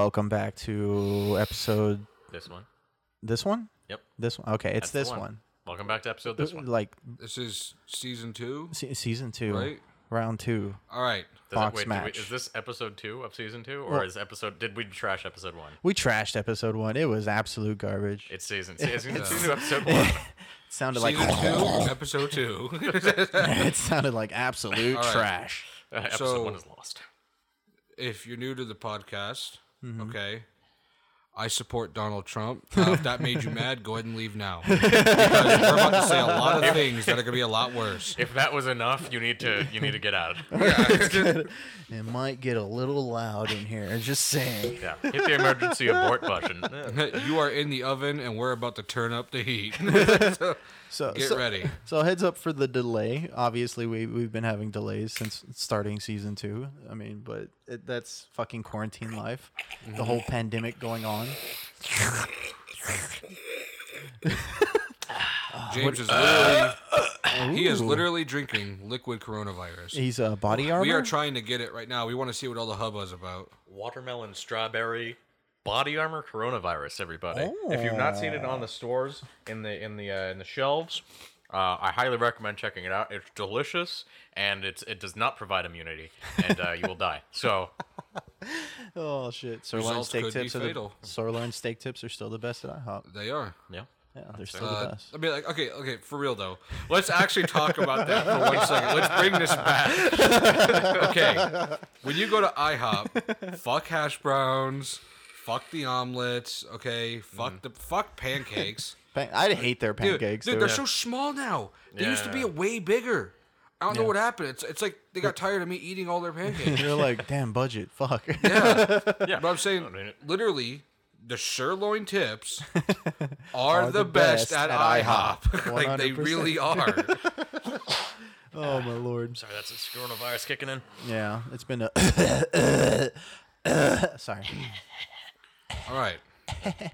Welcome back to episode This one. this one. Yep. This one. Okay, it's That's this one. one. Welcome back to episode this one. Like This is season two, se- season two, right? round two. All right. Does Fox it, wait, did match. we, is this episode two of season two, or Well- is episode? Did we trash episode one? We trashed episode one. It was absolute garbage. It It's season season two, episode one. sounded like Season two, episode two. it sounded like absolute All right. trash. Uh, episode So- one is lost. If you're new to the podcast, Mm-hmm. okay, I support Donald Trump. Now, if that made you mad, go ahead and leave now. Because we're about to say a lot of things that are gonna be a lot worse. If that was enough, you need to you need to get out. It might get a little loud in here. Just saying. Yeah, hit the emergency abort button. you are in the oven, and we're about to turn up the heat. So Get so, ready. So heads up for the delay. Obviously, we we've been having delays since starting season two. I mean, but it, that's fucking quarantine life. The whole mm-hmm. pandemic going on. James is literally he is literally drinking liquid coronavirus. He's a body armor. We are trying to get it right now. We want to see what all the hubbub's about. Watermelon strawberry body armor coronavirus. Everybody, if you've not seen it on the stores in the in the uh, in the shelves. Uh, I highly recommend checking it out. It's delicious, and it's it does not provide immunity, and uh, you will die. So oh shit! Sirloin Results steak could be tips are the fatal. sirloin steak tips are still the best at IHOP. They are. yeah, Yeah, they're still the Uh, best. I mean, like, okay, okay, for real though. Let's actually talk about that for one second. Let's bring this back. okay, when you go to IHOP, fuck hash browns, fuck the omelets. Okay, fuck the fuck pancakes. Pan- I hate their Dude, pancakes. dude, dude. they're so small now. They used to be Yeah. a way bigger. I don't know what happened. It's it's like they got tired of me eating all their pancakes. They're like, damn budget, fuck. yeah, yeah. but I'm saying, I mean, literally, the sirloin tips are, the, best, at, IHOP. like they 100%. really are. oh my lord. sorry, that's this coronavirus kicking in. Yeah, it's been a. Sorry. All right.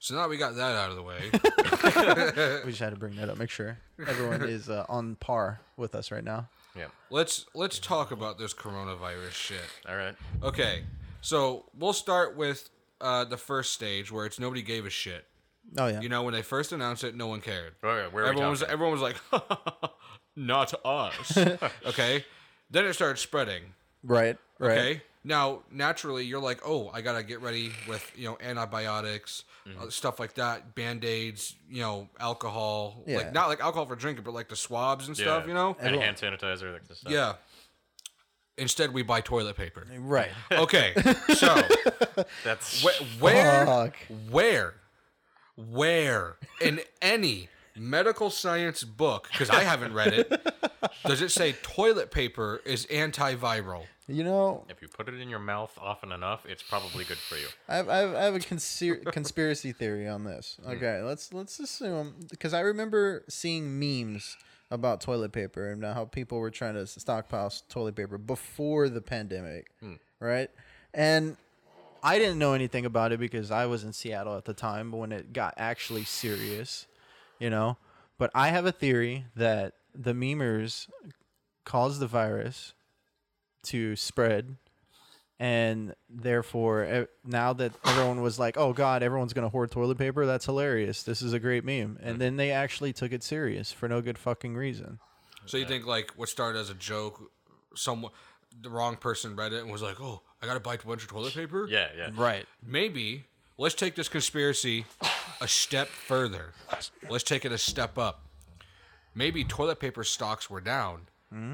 So now we got that out of the way. We just had to bring that up. Make sure everyone is uh, on par with us right now. Yeah. Let's let's talk about this coronavirus shit. All right. Okay. So we'll start with uh, the first stage where it's nobody gave a shit. Oh yeah. You know, when they first announced it, no one cared. Okay, where are Everyone was talking? everyone was like, "Not us." okay. Then it started spreading. right. Right. Okay. Now, naturally, you're like, oh, I gotta get ready with you know antibiotics, Mm-hmm. uh, stuff like that, band aids, you know, alcohol, Yeah. like not like alcohol for drinking, but like the swabs and stuff, you know. and hand sanitizer, like this stuff. Yeah. Instead, we buy toilet paper. Right. Okay, so That's wh- where, Fuck. where, where in any medical science book, because I haven't read it, does it say toilet paper is antiviral? You know, if you put it in your mouth often enough, it's probably good for you. I have, I have, I have a conspir- conspiracy theory on this. Hmm. Okay, let's let's assume because I remember seeing memes about toilet paper and how people were trying to stockpile toilet paper before the pandemic, Hmm. right? And I didn't know anything about it because I was in Seattle at the time when it got actually serious, you know. But I have a theory that the memers caused the virus to spread and therefore now that everyone was like oh god everyone's going to hoard toilet paper that's hilarious this is a great meme and mm. then they actually took it serious for no good fucking reason So you think like what started as a joke, someone the wrong person read it and was like, "Oh, I gotta buy a bunch of toilet paper." Yeah, yeah. right Maybe let's take this conspiracy a step further. Let's take it a step up. Maybe toilet paper stocks were down,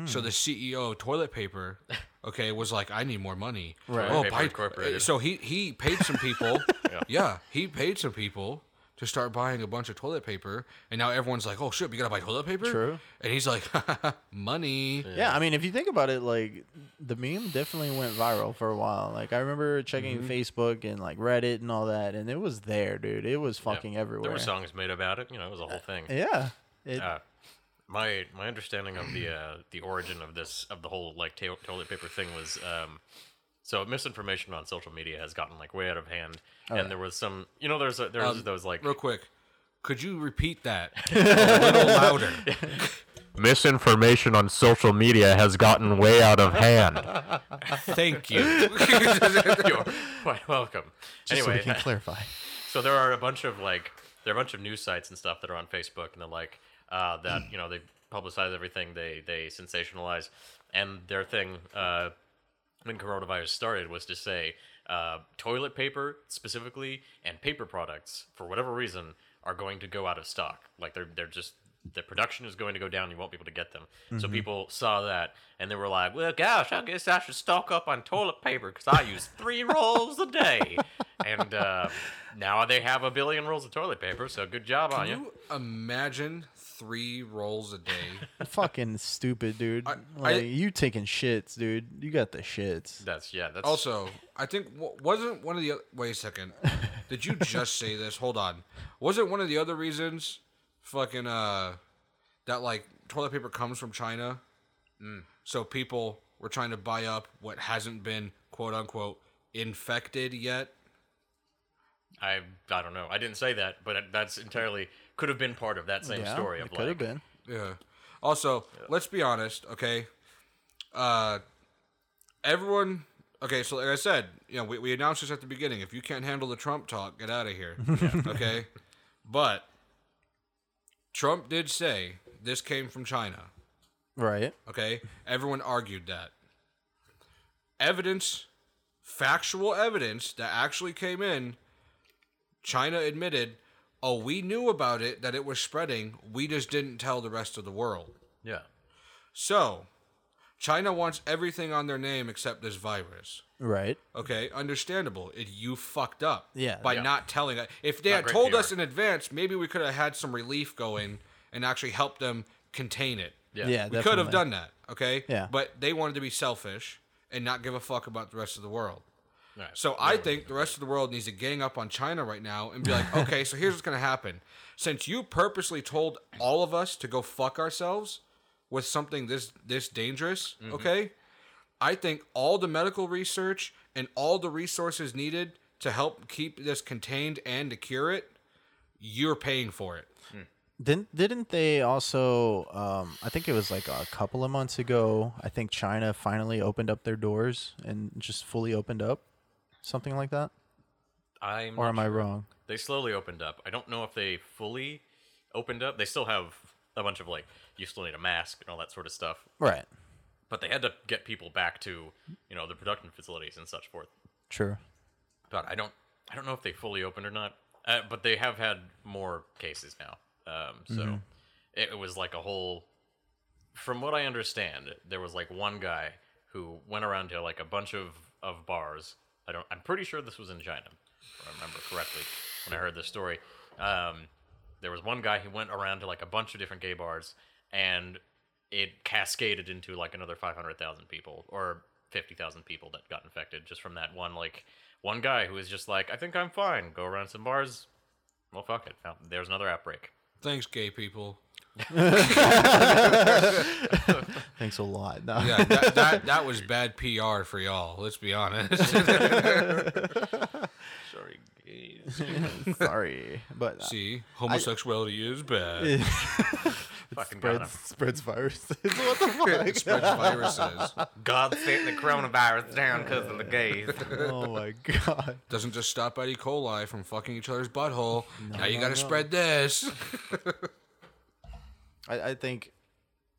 so the CEO of toilet paper, okay, was like, "I need more money." Right. Oh, Paper buy, Incorporated. so he he paid some people. yeah. he paid some people. To start buying a bunch of toilet paper, and now everyone's like, "Oh shit, we gotta buy toilet paper." True. And he's like, "Money." yeah. i mean if you think about it like the meme definitely went viral for a while like i remember checking facebook and like reddit and all that and it was there dude it was Yeah. fucking everywhere There were songs made about it. You know, it was a whole thing. yeah it, Uh, my my understanding of the uh, the origin of this of the whole like to- toilet paper thing was um, so misinformation on social media has gotten like way out of hand, and there was some you know there's a, there's Um, those like Real quick, could you repeat that a little louder? misinformation on social media has gotten way out of hand. Thank you. You're quite welcome. Just so we can clarify. so there are a bunch of like there are a bunch of news sites and stuff that are on Facebook and they're like uh, that you know they publicize everything they they sensationalize. And their thing uh, when coronavirus started was to say uh, toilet paper specifically and paper products for whatever reason are going to go out of stock. Like they're they're just the production is going to go down. You won't be able to get them. So people saw that and they were like well gosh i guess i should stock up on toilet paper because i use three rolls a day. And uh, now they have a billion rolls of toilet paper so good job on you you imagine three rolls a day? Fucking stupid, dude. I- like I- you taking shits, dude. You got the shits. that's yeah that's Also, I think wasn't one of the oth- wait a second. Did you just say this? Hold on. Wasn't one of the other reasons fucking uh that like toilet paper comes from China? So people were trying to buy up what hasn't been quote unquote infected yet. I I don't know. I didn't say that, but that's entirely could have been part of that same yeah, story it of could have been. Yeah. Also, let's be honest, okay? Uh everyone okay, so like I said, you know, we, we announced this at the beginning. If you can't handle the Trump talk, get out of here. okay? But Trump did say this came from China. Right. Okay? Everyone argued that. Evidence, factual evidence that actually came in, China admitted, oh, we knew about it, that it was spreading. We just didn't tell the rest of the world. yeah. So, China wants everything on their name except this virus. Right. Okay, understandable. It, you fucked up. Yeah. By Yeah. not telling us. If they Not had great told PR. us in advance, maybe we could have had some relief going and actually helped them contain it. Yeah. Yeah. We could have definitely. done that, okay? Yeah. But they wanted to be selfish and not give a fuck about the rest of the world. Right. So I think the rest of the world needs to gang up on China right now and be like, okay, so here's what's gonna happen. Since you purposely told all of us to go fuck ourselves with something this this dangerous, Mm-hmm. okay? I think all the medical research and all the resources needed to help keep this contained and to cure it, you're paying for it. Didn't didn't they also? Um, I think it was like a couple of months ago. I think China finally opened up their doors and just fully opened up, something like that. I'm Or am I wrong? They slowly opened up. I don't know if they fully opened up. They still have a bunch of like you still need a mask and all that sort of stuff. Right. But they had to get people back to you know the production facilities and such forth. True. But I don't I don't know if they fully opened or not. Uh, but they have had more cases now. Um, so it, it was like a whole. From what I understand, there was like one guy who went around to like a bunch of of bars. I don't. I'm pretty sure this was in China, if I remember correctly when I heard this story. Um, there was one guy who went around to like a bunch of different gay bars, and it cascaded into like another 500,000 people or 50,000 people that got infected just from that one like one guy who was just like, I think I'm fine. Go around some bars. Well, fuck it. There's another outbreak. Thanks, gay people. Thanks a lot. No. Yeah, that, that, that was bad PR for y'all. Let's be honest. Sorry, gays. Sorry, but uh, See, homosexuality is bad. Fucking got him. spreads spreads viruses. what the fuck? Spreads viruses. God sent the coronavirus down because of the gays. oh my god. Doesn't just stop at E. coli from fucking each other's butthole. now you no, gotta no. spread this. I, I think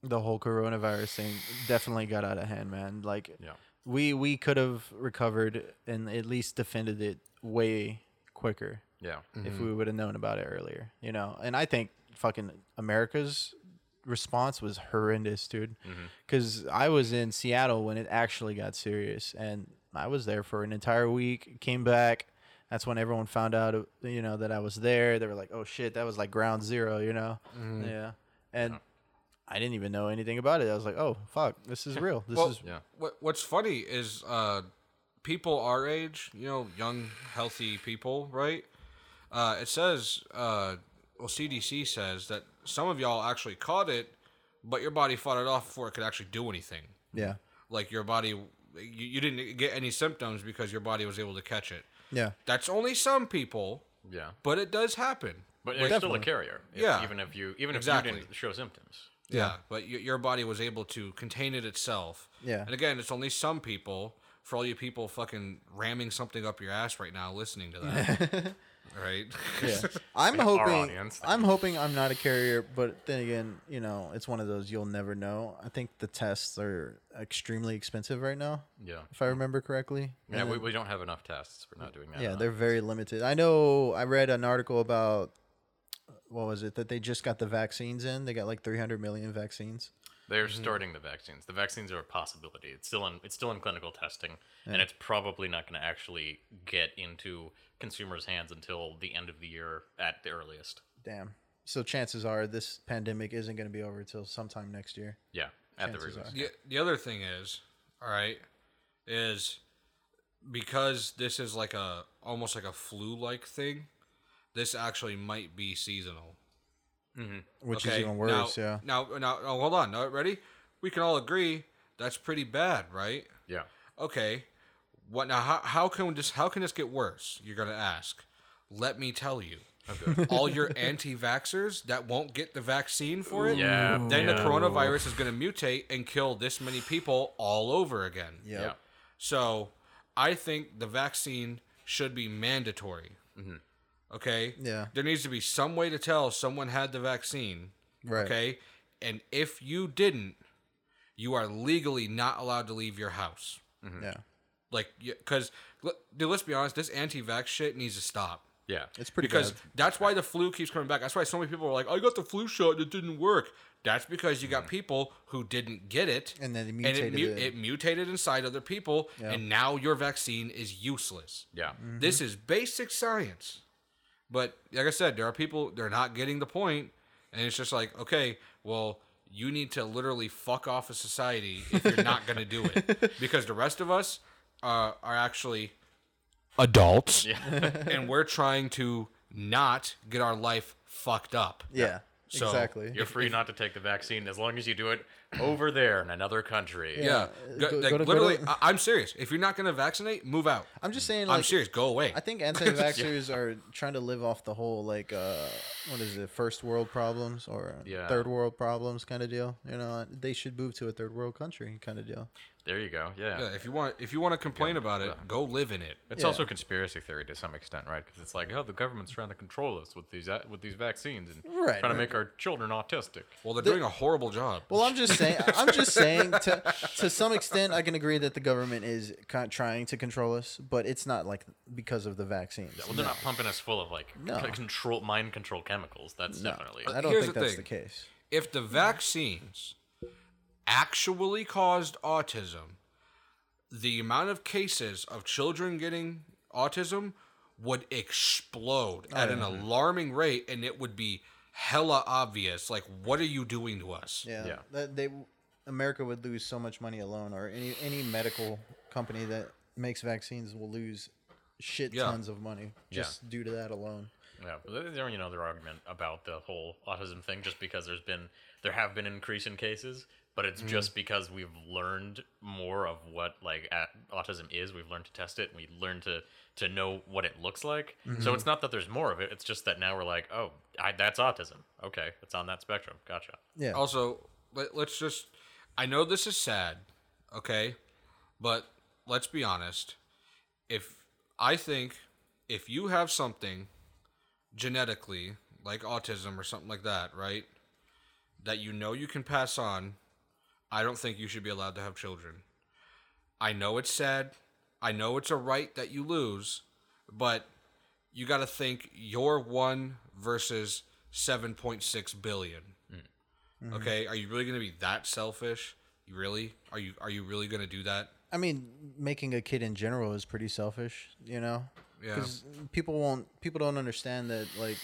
the whole coronavirus thing definitely got out of hand, man. Like Yeah. we we could have recovered and at least defended it way quicker Yeah. if mm-hmm. we would have known about it earlier, you know. And I think fucking America's response was horrendous, dude. Mm-hmm. Because I was in Seattle when it actually got serious, and I was there for an entire week. Came back. That's when everyone found out, uh, you know, that I was there. They were like, "Oh shit, that was like ground zero," you know. Mm-hmm. Yeah, and I didn't even know anything about it. I was like, "Oh fuck, this is real. This Well, is Yeah. What What's funny is uh, people our age, you know, young, healthy people, right? Uh, it says, uh, well, CDC says that some of y'all actually caught it, but your body fought it off before it could actually do anything. yeah, Like your body, you, you didn't get any symptoms because your body was able to catch it. yeah, That's only some people, Yeah. but it does happen. But you're still a carrier. if- Yeah. Even if you even if you didn't show symptoms. Yeah, but y- your body was able to contain it itself. Yeah. And again, it's only some people. For all you people fucking ramming something up your ass right now, listening to that, right? Yeah. I'm Our hoping audience. I'm hoping I'm not a carrier, but then again, you know, it's one of those you'll never know. I think the tests are extremely expensive right now, Yeah. if I remember correctly. Yeah, And we, we don't have enough tests. We're not doing that. yeah, enough. they're very limited. I know I read an article about what was it that they just got the vaccines in. They got like 300 million vaccines. They're Mm-hmm. starting the vaccines. The vaccines are a possibility. It's still in it's still in clinical testing, and it's probably not going to actually get into consumers' hands until the end of the year at the earliest. Damn. So chances are this pandemic isn't going to be over until sometime next year. Yeah, at the very Chances least. the, the other thing is, all right, is because this is like a almost like a flu-like thing. This actually might be seasonal. Mm-hmm. Which okay? is even worse, now, yeah. Now, now, oh, hold on. No, ready? We can all agree that's pretty bad, right? Yeah. Okay. What now? How, how can this? How can this get worse? You're gonna ask. Let me tell you. all your anti-vaxxers that won't get the vaccine for it, Yeah, then the coronavirus is going to mutate and kill this many people all over again. Yep. Yeah. So, I think the vaccine should be mandatory. Mm-hmm. Okay. Yeah. There needs to be some way to tell someone had the vaccine. Right. Okay. And if you didn't, you are legally not allowed to leave your house. Yeah. Like, because, dude, let's be honest, this anti-vax shit needs to stop. Yeah. It's pretty Because bad. that's why the flu keeps coming back. That's why so many people are like, I got the flu shot and it didn't work. That's because you got people who didn't get it. And then it and mutated it, mu- it. it mutated inside other people. Yeah. And now your vaccine is useless. Yeah. Mm-hmm. This is basic science. But like I said, there are people, they're not getting the point, And it's just like, okay, well, you need to literally fuck off of society if you're not going to do it. Because the rest of us uh, are actually adults. and we're trying to not get our life fucked up. Yeah, So, exactly. You're free not to take the vaccine as long as you do it over there in another country. Yeah. Go- Go- like, go to- go literally, to- I- I'm serious. If you're not going to vaccinate, move out. I'm just saying, I'm serious. Go away. I think anti-vaxxers are trying to live off the whole like uh what is it, first world problems or Yeah. third world problems kind of deal. You know, they should move to a third world country kind of deal. There you go. Yeah. yeah, if you want, if you want to complain about it, go live in it. It's Yeah. also conspiracy theory to some extent, right? Because it's like, oh, the government's trying to control us with these with these vaccines and Right, trying to right. make our children autistic. Well, they're doing a horrible job. Well, I'm just saying. I'm just saying. To to some extent, I can agree that the government is kind trying to control us, but it's not like because of the vaccines. Well, they're not pumping us full of like No. c- control mind control chemicals. That's No, definitely. I don't Here's think the that's thing. the case. if the vaccines actually caused autism, the amount of cases of children getting autism would explode oh, at an alarming rate, and it would be hella obvious. Like, what are you doing to us? Yeah, Yeah. That they America would lose so much money alone, or any any medical company that makes vaccines will lose shit Yeah. tons of money just due to that alone. Yeah, but there, you know, their argument about the whole autism thing, just because there's been there have been increase in cases, but it's mm. just because we've learned more of what like at, autism is. We've learned to test it. and We learned to to know what it looks like. So mm-hmm. it's not that there's more of it. It's just that now we're like, oh, I, that's autism. Okay, it's on that spectrum. Gotcha. Yeah. Also, let, let's just. I know this is sad, okay? But let's be honest. If I think if you have something genetically, like autism or something like that, right? That you know you can pass on, I don't think you should be allowed to have children. I know it's sad. I know it's a right that you lose, but you got to think you're one versus 7.6 billion. Mm-hmm. Okay, are you really going to be that selfish? You really? Are you are you really going to do that? I mean, making a kid in general is pretty selfish, you know. Yeah. Because people won't. People don't understand that like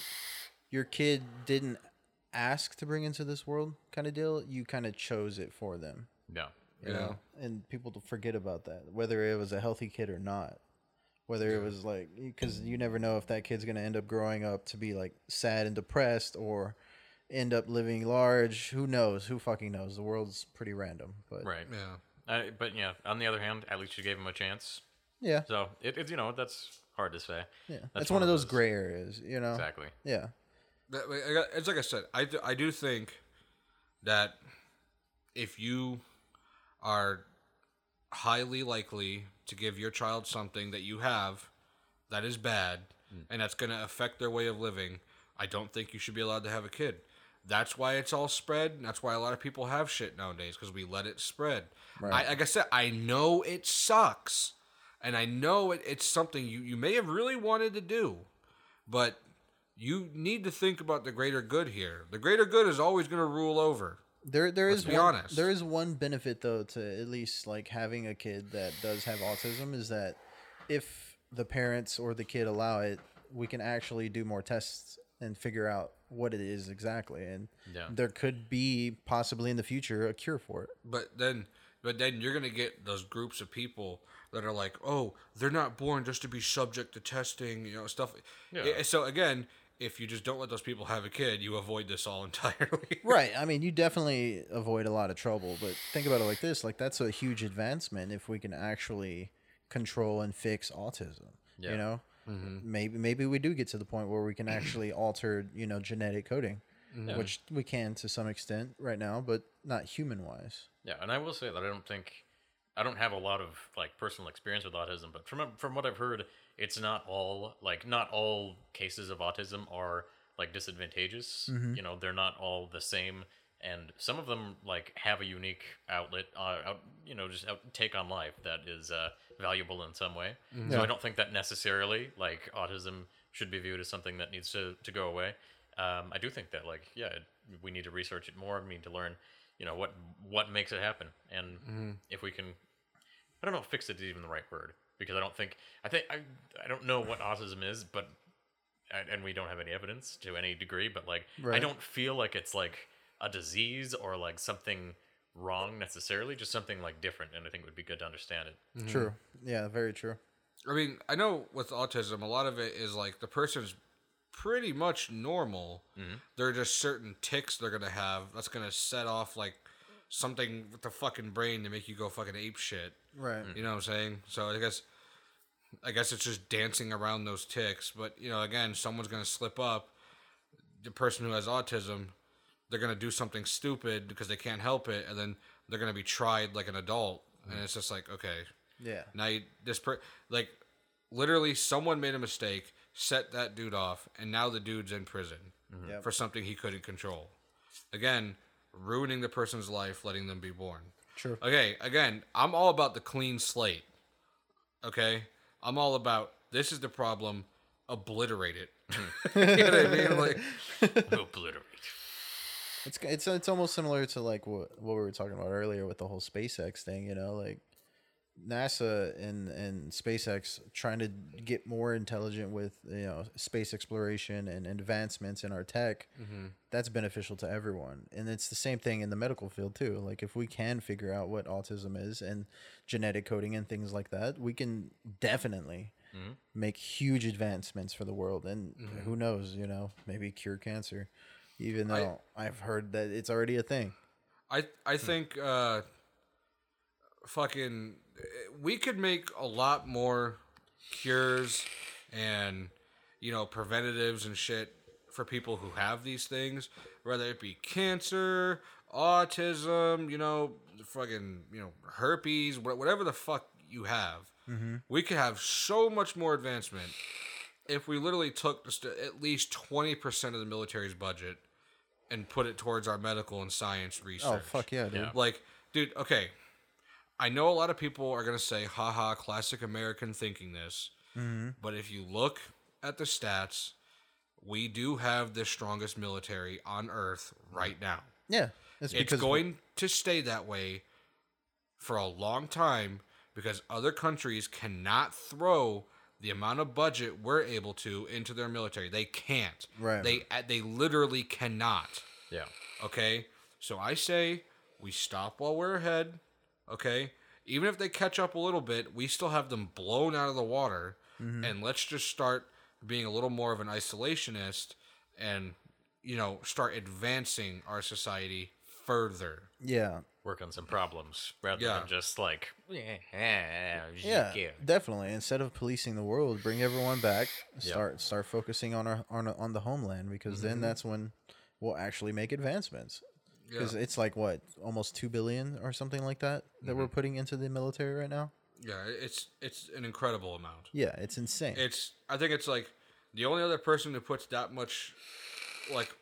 your kid didn't ask to bring into this world, kind of deal. You kind of chose it for them. Yeah. you know and people forget about that whether it was a healthy kid or not whether it was like because you never know if that kid's going to end up growing up to be like sad and depressed or end up living large who knows who fucking knows the world's pretty random but Right. Yeah. Uh, but yeah, on the other hand, at least you gave him a chance. yeah So it, it's you know that's hard to say. yeah That's that's one of those gray areas you know Exactly. yeah That- I got- It's like I said. I do, I do think that if you are highly likely to give your child something that you have that is bad hmm. and that's going to affect their way of living, I don't think you should be allowed to have a kid. That's why it's all spread. And that's why a lot of people have shit nowadays because we let it spread. I, like I said, I know it sucks, and I know it, it's something you, you may have really wanted to do, but you need to think about the greater good here. The greater good is always going to rule over. There, there Let's is be one, honest. There is one benefit though to at least like having a kid that does have autism is that if the parents or the kid allow it, we can actually do more tests and figure out what it is exactly, and Yeah. there could be possibly in the future a cure for it. But then, but then you're gonna get those groups of people that are like, oh, they're not born just to be subject to testing, you know, stuff. Yeah. Eh, So again, if you just don't let those people have a kid, you avoid this all entirely. Right. I mean, you definitely avoid a lot of trouble, but think about it like this: like that's a huge advancement if we can actually control and fix autism. Yeah. You know, mm-hmm. maybe maybe we do get to the point where we can actually alter, you know, genetic coding, which we can to some extent right now, but not human wise. Yeah, and I will say that I don't think I don't have a lot of like personal experience with autism, but from from what I've heard, it's not all like not all cases of autism are like disadvantageous. You know, they're not all the same, and some of them like have a unique outlet, uh, out, you know, just out, take on life that is uh, valuable in some way. So I don't think that necessarily like autism should be viewed as something that needs to to go away. Um, I do think that like yeah, it, we need to research it more. We need to learn, you know, what what makes it happen, and if we can, I don't know if fix it is even the right word because I don't think I think I I don't know what autism is, but and- and we don't have any evidence to any degree, but like I don't feel like it's like a disease or like something wrong necessarily, just something like different, and I think it would be good to understand it. Mm-hmm. True. Yeah. Very true. I mean, I know with autism, a lot of it is like the person's pretty much normal. Mm-hmm. There are just certain ticks they're gonna have that's gonna set off like something with the fucking brain to make you go fucking ape shit. Right. You know what I'm saying? So I guess I guess it's just dancing around those ticks. But you know, again, someone's gonna slip up. The person who has autism, they're gonna do something stupid because they can't help it, and then they're gonna be tried like an adult. And it's just like, okay, Yeah. now you, this per like literally someone made a mistake, set that dude off, and now the dude's in prison mm-hmm. Yep. for something he couldn't control. Again, ruining the person's life, letting them be born. True. Okay, again, I'm all about the clean slate. Okay? I'm all about this is the problem, obliterate it. you know what I mean? Like Obliterate. It's it's it's almost similar to like what what we were talking about earlier with the whole SpaceX thing. You know, like NASA and and SpaceX trying to get more intelligent with you know space exploration and advancements in our tech. Mm-hmm. That's beneficial to everyone, and it's the same thing in the medical field too. Like if we can figure out what autism is and genetic coding and things like that, we can definitely. Mm-hmm. Make huge advancements for the world, and mm-hmm. who knows, you know, maybe cure cancer even though I, have heard that it's already a thing. I I hmm. think uh fucking we could make a lot more cures and you know preventatives and shit for people who have these things whether it be cancer autism you know fucking you know herpes whatever the fuck you have mm-hmm. we could have so much more advancement if we literally took just at least 20% of the military's budget and put it towards our medical and science oh, research Oh fuck yeah, dude! Yeah. like, dude, okay. I know a lot of people are gonna say, haha, classic American thinking this. Mm-hmm. But if you look at the stats, we do have the strongest military on earth right now. Yeah, it's It's going to stay that way for a long time because other countries cannot throw the amount of budget we're able to into their military. They can't. Right. They uh, they literally cannot. Yeah. Okay? So I say we stop while we're ahead. Okay? Even if they catch up a little bit, we still have them blown out of the water. Mm-hmm. And let's just start being a little more of an isolationist and, you know, start advancing our society further. yeah, Work on some problems rather Yeah. than just like yeah, yeah. definitely. Instead of policing the world, bring everyone back. Start start focusing on our on on the homeland because mm-hmm. then that's when we'll actually make advancements. Because it's like what almost two billion or something like that that we're mm-hmm. putting into the military right now. Yeah, it's it's an incredible amount. Yeah, it's insane. It's I think it's like the only other person who puts that much, like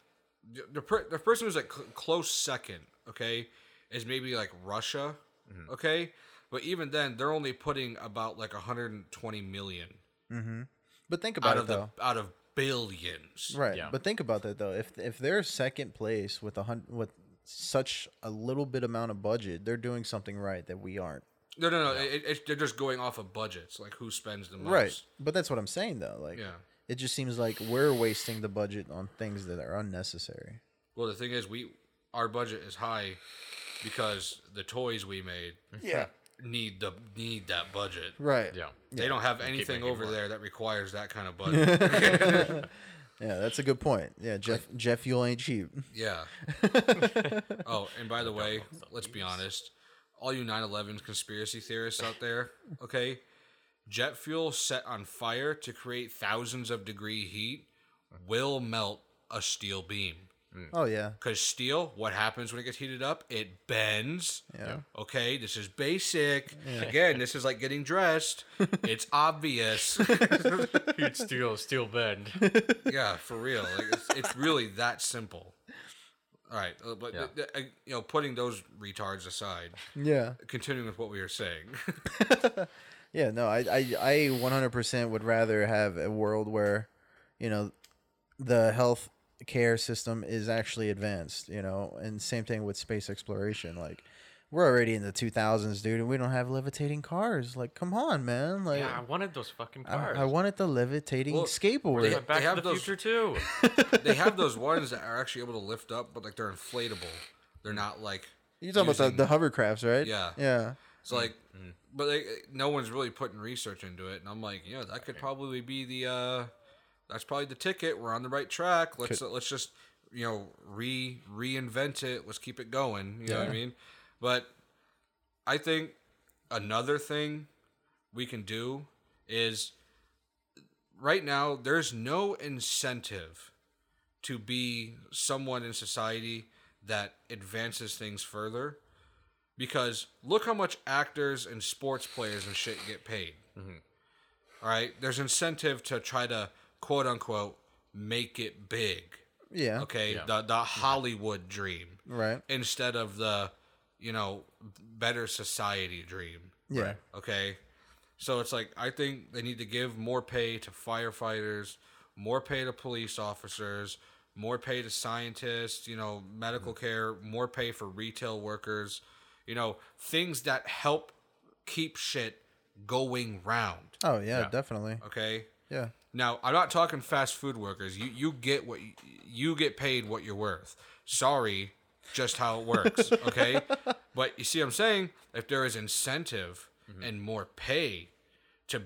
the the, per, the person who's like cl- close second, okay, is maybe like Russia, mm-hmm. okay, but even then they're only putting about like 120 million mm-hmm. but think out about of it the though. out of billions. Right. Yeah. But think about that though. If if they're second place with a hundred with such a little bit amount of budget, they're doing something right that we aren't. No, no, no. It, it's they're just going off of budgets, like who spends the most. Right. But that's what I'm saying though. Like Yeah. it just seems like we're wasting the budget on things that are unnecessary. Well, the thing is, we our budget is high because the toys we made Yeah. need the need that budget. Right. Yeah. They don't have anything over more. there that requires that kind of budget. Yeah, that's a good point. Yeah, Jet Jet Fuel ain't cheap. yeah. oh, and by the way, let's be honest. All you 9/11 conspiracy theorists out there, okay? Jet fuel set on fire to create thousands of degree heat will melt a steel beam. Oh yeah. Because steel, what happens when it gets heated up? It bends. Yeah. Okay, this is basic. Again, this is like getting dressed. It's obvious. Heat steel, steel bend. yeah, for real. Like, it's, it's really that simple. All right, uh, but Yeah. th- th- uh, you know, putting those retards aside, Yeah. continuing with what we were saying. Yeah, no, I, I, I 100% would rather have a world where, you know, the health care system is actually advanced, you know, and same thing with space exploration. Like, we're already in the 2000s, dude, and we don't have levitating cars. Like, come on, man. Like, Yeah, I wanted those fucking I, cars. I wanted the levitating Well, skateboard. they- But Back have to the those- Future too. they have those ones that are actually able to lift up, but like they're inflatable. They're not like You're talking using- about the, the hovercrafts, right? Yeah. Yeah. It's like, but they, no one's really putting research into it, and I'm like, yeah, that could probably be the, uh, that's probably the ticket. We're on the right track. Let's uh, let's just, you know, re reinvent it. Let's keep it going. You know what I Yeah. mean? But I think another thing we can do is right now there's no incentive to be someone in society that advances things further because look how much actors and sports players and shit get paid. All right, there's incentive to try to quote unquote make it big. Yeah. Okay, Yeah. the the Hollywood dream Right. instead of the you know better society dream. Yeah. Okay. So it's like I think they need to give more pay to firefighters, more pay to police officers, more pay to scientists, you know, medical mm. care, more pay for retail workers, you know, things that help keep shit going round. Oh, yeah, Yeah. definitely. Okay? Yeah. Now, I'm not talking fast food workers. You you get what you, you get paid what you're worth. Sorry, just how it works, okay? but you see what I'm saying? If there is incentive mm-hmm. and more pay to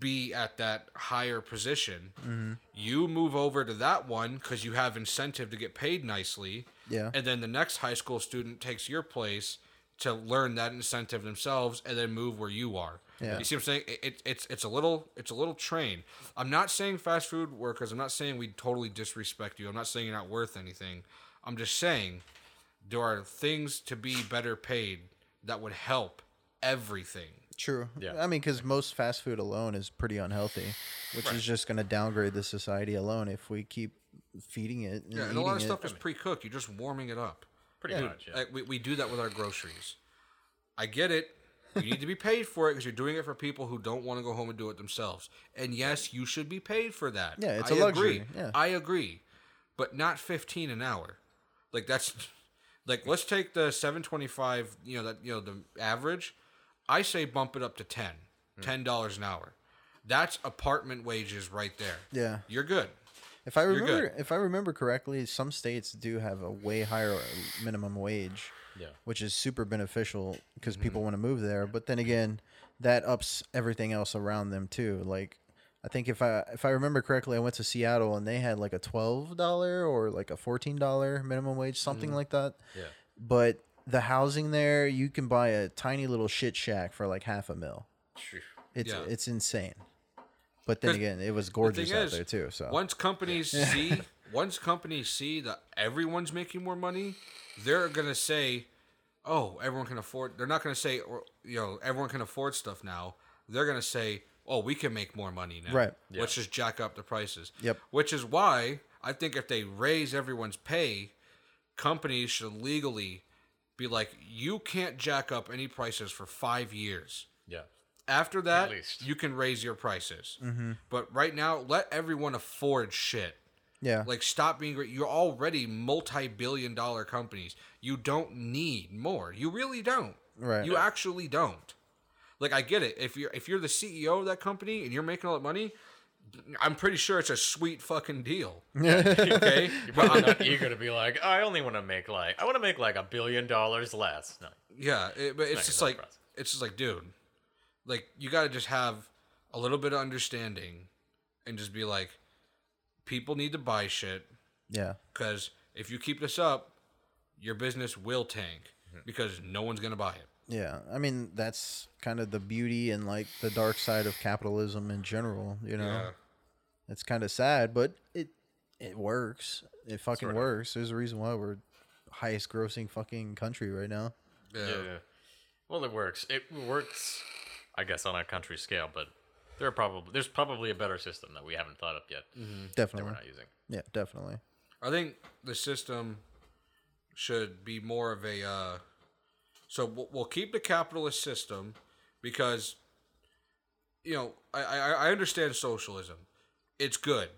be at that higher position, mm-hmm. you move over to that one cuz you have incentive to get paid nicely. Yeah. And then the next high school student takes your place to learn that incentive themselves and then move where you are. Yeah. You see what I'm saying? It, it, it's it's a little it's a little train. I'm not saying fast food workers. I'm not saying we totally disrespect you. I'm not saying you're not worth anything. I'm just saying there are things to be better paid that would help everything. True. Yeah. I mean, because most fast food alone is pretty unhealthy, which is just going to downgrade the society alone if we keep feeding it. And Yeah, and a lot of stuff is pre-cooked. You're just warming it up. Pretty much. Yeah. Like we, we do that with our groceries. I get it. You need to be paid for it because you're doing it for people who don't want to go home and do it themselves. And yes, you should be paid for that. Yeah, it's I a luxury, Agree. yeah. I agree, but not 15 an hour. Like that's like let's take the 725. You know that you know the average. I say bump it up to 10, Hmm. ten dollars an hour. That's apartment wages right there. Yeah. You're good. If I remember, if I remember correctly, some states do have a way higher minimum wage, Yeah. which is super beneficial because Mm-hmm. people want to move there. But then again, that ups everything else around them too. Like, I think if I if I remember correctly, I went to Seattle and they had like a twelve dollar or like a fourteen dollar minimum wage, something Mm-hmm. like that. Yeah. But the housing there, you can buy a tiny little shit shack for like half a mil. It's Yeah. it's insane. But then again, it was gorgeous thing out is, there too. So once companies see once companies see that everyone's making more money, they're gonna say, "Oh, everyone can afford." They're not gonna say, oh, or, you know, everyone can afford stuff now. They're gonna say, "Oh, we can make more money now." Right. Let's just jack up the prices. Yep. Which is why I think if they raise everyone's pay, companies should legally be like, "You can't jack up any prices for five years." Yeah. After that, least. you can raise your prices. Mm-hmm. But right now, let everyone afford shit. Yeah. Like, stop being great. You're already multi-billion dollar companies. You don't need more. You really don't. Right. You actually don't. Like, I get it. If you're if you're the CEO of that company and you're making all that money, I'm pretty sure it's a sweet fucking deal. okay. You're probably not eager to be like, I only want to make like, I want to make like a billion dollars less. No. Yeah, it, but it's Not just like process. it's just like, dude, like you got to just have a little bit of understanding, and just be like, people need to buy shit yeah. because if you keep this up, your business will tank Mm-hmm. because no one's gonna buy it. Yeah, I mean that's kind of the beauty and like the dark side of capitalism in general. You know, Yeah. it's kind of sad, but it it works. It fucking Sort of. works. There's a reason why we're highest grossing fucking country right now. Yeah. Yeah. yeah. Well, it works. It works, I guess, on a country scale, but there are probably there's probably a better system that we haven't thought up yet mm-hmm. that we're not using. Yeah, definitely. I think the system should be more of a. Uh, so we'll, we'll keep the capitalist system because, you know, I, I, I understand socialism. It's good.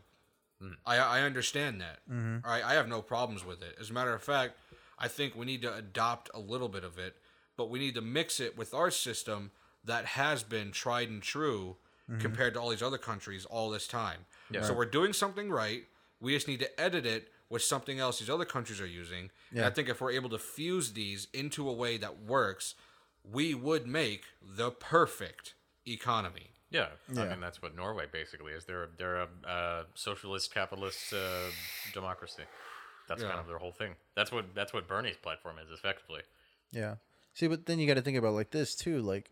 Mm. I, I understand that. Mm-hmm. I, I have no problems with it. As a matter of fact, I think we need to adopt a little bit of it, but we need to mix it with our system that has been tried and true compared to all these other countries all this time. So we're doing something right. We just need to edit it with something else these other countries are using. And I think if we're able to fuse these into a way that works, we would make the perfect economy. Yeah, I mean that's what Norway basically is. They're they're a uh, socialist capitalist uh, democracy. That's kind of their whole thing. That's what that's what Bernie's platform is effectively. Yeah. See, but then you got to think about like this too. Like,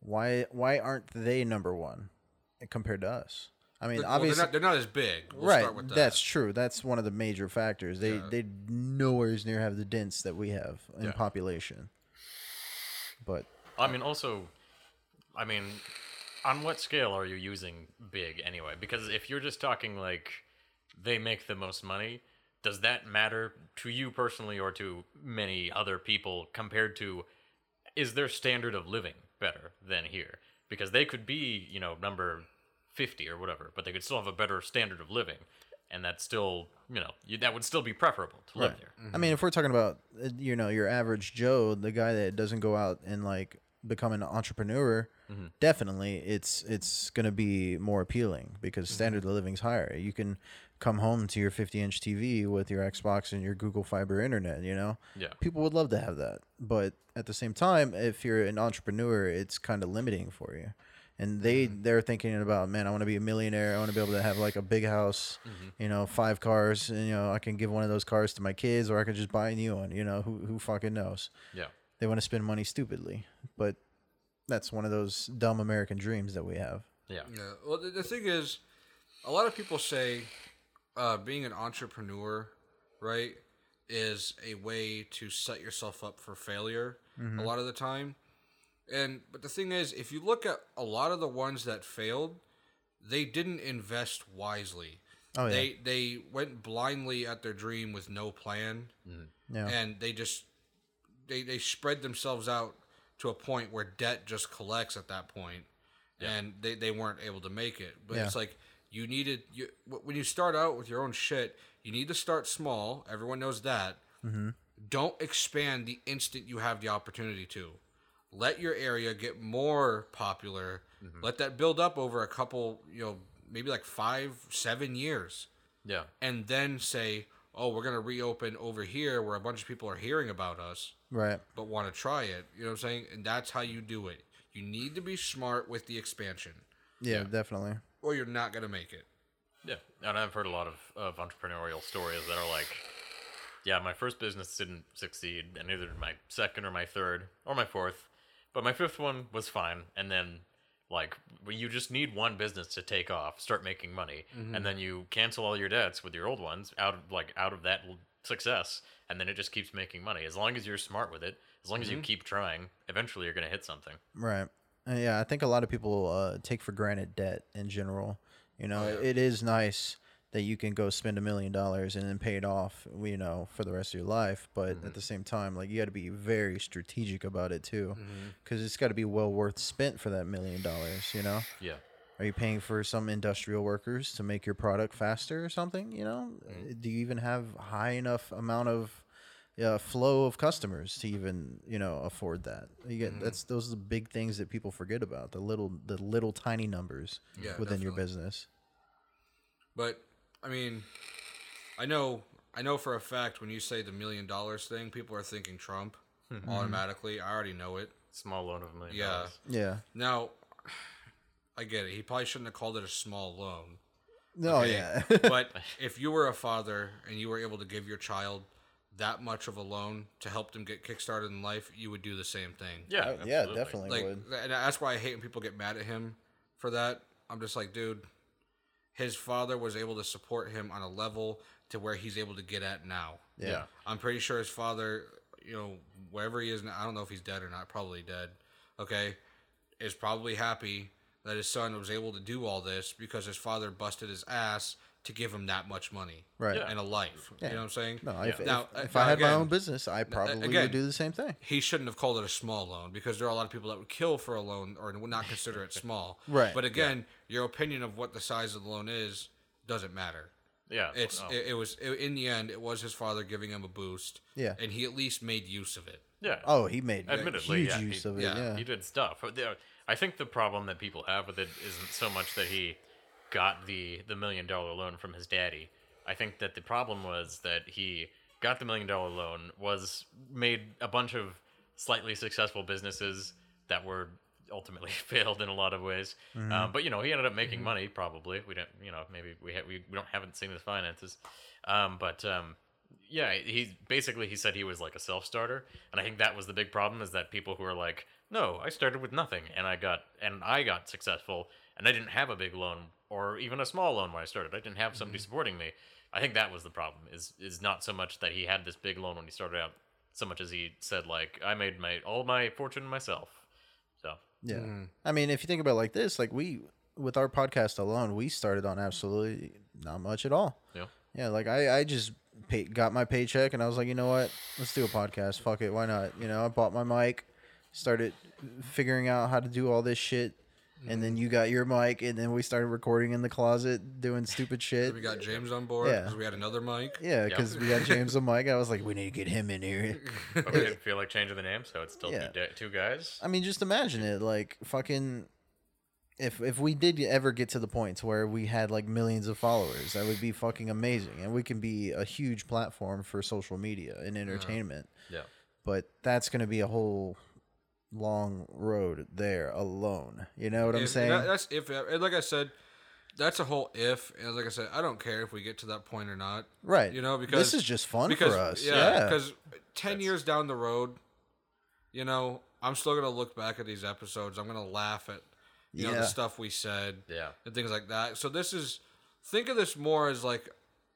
why why aren't they number one compared to us? I mean, Well, obviously, they're, not, they're not as big. We'll right. Start with that. That's true. That's one of the major factors. They Yeah. they nowhere near have the dents that we have in Yeah. population. But I mean, also, I mean, on what scale are you using big anyway? Because if you're just talking like they make the most money, does that matter to you personally or to many other people compared to is their standard of living better than here? Because they could be, you know, number 50 or whatever, but they could still have a better standard of living. And that's still, you know, you, that would still be preferable to live there. I mean, if we're talking about uh, you know your average Joe, the guy that doesn't go out and like become an entrepreneur, definitely it's it's gonna be more appealing because standard of living's higher. You can come home to your 50 inch TV with your Xbox and your Google Fiber internet. You know, Yeah. people would love to have that, but at the same time, if you're an entrepreneur, it's kind of limiting for you. And they they're thinking about, man, I want to be a millionaire. I want to be able to have like a big house, you know, five cars. And, you know, I can give one of those cars to my kids, or I can just buy a new one. You know, who who fucking knows? Yeah. They want to spend money stupidly, but that's one of those dumb American dreams that we have. Yeah. Yeah. Well, the, the thing is, a lot of people say uh, being an entrepreneur, right, is a way to set yourself up for failure a lot of the time. And but the thing is, if you look at a lot of the ones that failed, they didn't invest wisely. Oh yeah, They they went blindly at their dream with no plan. Yeah, and they just they they spread themselves out to a point where debt just collects at that point. And they, they weren't able to make it. But Yeah. it's like you needed you when you start out with your own shit you need to start small. Everyone knows that. Mm-hmm. Don't expand the instant you have the opportunity to let your area get more popular Mm-hmm. let that build up over a couple you know maybe like five seven years Yeah. and then say, "Oh, we're gonna reopen over here where a bunch of people are hearing about us, right. but want to try it." You know what I'm saying? And that's how you do it. You need to be smart with the expansion, Yeah, definitely. or you're not gonna make it. Yeah, and I've heard a lot of, of entrepreneurial stories that are like, yeah, my first business didn't succeed, and neither did my second or my third or my fourth, but my fifth one was fine. And then Like you just need one business to take off, start making money, Mm-hmm. and then you cancel all your debts with your old ones out of like out of that success, and then it just keeps making money. As long as you're smart with it, as long as Mm-hmm. you keep trying, eventually you're gonna hit something. Right. Uh, yeah, I think a lot of people uh, take for granted debt in general. You know, Oh, it is nice that you can go spend a million dollars and then pay it off, you know, for the rest of your life. But Mm-hmm. at the same time, like you got to be very strategic about it too, Mm-hmm. because it's got to be well worth spent for that million dollars. You know, Yeah. are you paying for some industrial workers to make your product faster or something? You know, Mm-hmm. Uh, do you even have high enough amount of uh, flow of customers to even you know afford that? You get Mm-hmm. that's those are the big things that people forget about the little the little tiny numbers Yeah, within your business. But I mean, I know I know for a fact when you say the million dollars thing, people are thinking Trump Mm-hmm. automatically. I already know it. Small loan of a million Yeah. dollars. Yeah. Now, I get it. He probably shouldn't have called it a small loan. No. Okay? Yeah. but if you were a father and you were able to give your child that much of a loan to help them get kickstarted in life, you would do the same thing. Yeah. Uh, yeah. Definitely Like, would. and that's why I hate when people get mad at him for that. I'm just like, dude, his father was able to support him on a level to where he's able to get at now. Yeah. Yeah. I'm pretty sure his father, you know, wherever he is now, I don't know if he's dead or not, probably dead. Okay, is probably happy that his son was able to do all this because his father busted his ass to give him that much money Right. Yeah. and a life. You know what I'm saying? No. If, Now, if, if I now had my own business, I probably again- would do the same thing. he shouldn't have called it a small loan because there are a lot of people that would kill for a loan or would not consider it small. Right. But again, your opinion of what the size of the loan is doesn't matter. Yeah. It's oh, it, it was it, in the end it was his father giving him a boost. Yeah. And he at least made use of it. yeah. Oh, he made Admittedly, huge yeah, use he- of it. yeah, Yeah. he did stuff. I think the problem that people have with it isn't so much that he got the the million dollar loan from his daddy. I think that the problem was that he got the million dollar loan, was made a bunch of slightly successful businesses that were ultimately failed in a lot of ways. Um, but you know, he ended up making money. Probably we don't. You know, maybe we ha- we, we don't haven't seen his finances. Um, but um, yeah, he basically he said he was like a self starter, and I think that was the big problem is that people who are like, no, I started with nothing, and I got and I got successful, and I didn't have a big loan or even a small loan when I started. I didn't have somebody mm-hmm. supporting me. I think that was the problem. Is is not so much that he had this big loan when he started out, so much as he said like, I made my all my fortune myself. So Yeah. Mm-hmm. I mean, if you think about it like this, like we with our podcast alone, we started on absolutely not much at all. yeah, Yeah, like I, I just pay, got my paycheck and I was like, you know what? Let's do a podcast. Fuck it, why not? You know, I bought my mic, started figuring out how to do all this shit, and then mm-hmm. you got your mic, and then we started recording in the closet, doing stupid shit. We got James on board Yeah. we had another mic. Yeah, because we got James on mic. I was like, we need to get him in here. but we didn't feel like changing the name, so it's still Yeah. two, da- two guys. I mean, just imagine it, like fucking. If if we did ever get to the point where we had like millions of followers, that would be fucking amazing, and we can be a huge platform for social media and uh-huh. entertainment. Yeah. But that's going to be a whole long road there alone. You know what I'm saying? that- that's if and like I said, that's a whole if. And like I said, I don't care if we get to that point or not. right. You know, because this is just fun because, for us. Yeah, Yeah. because ten years down the road, you know, I'm still gonna look back at these episodes. I'm gonna laugh at you know Yeah. the stuff we said. Yeah. and things like that. So this is think of this more as like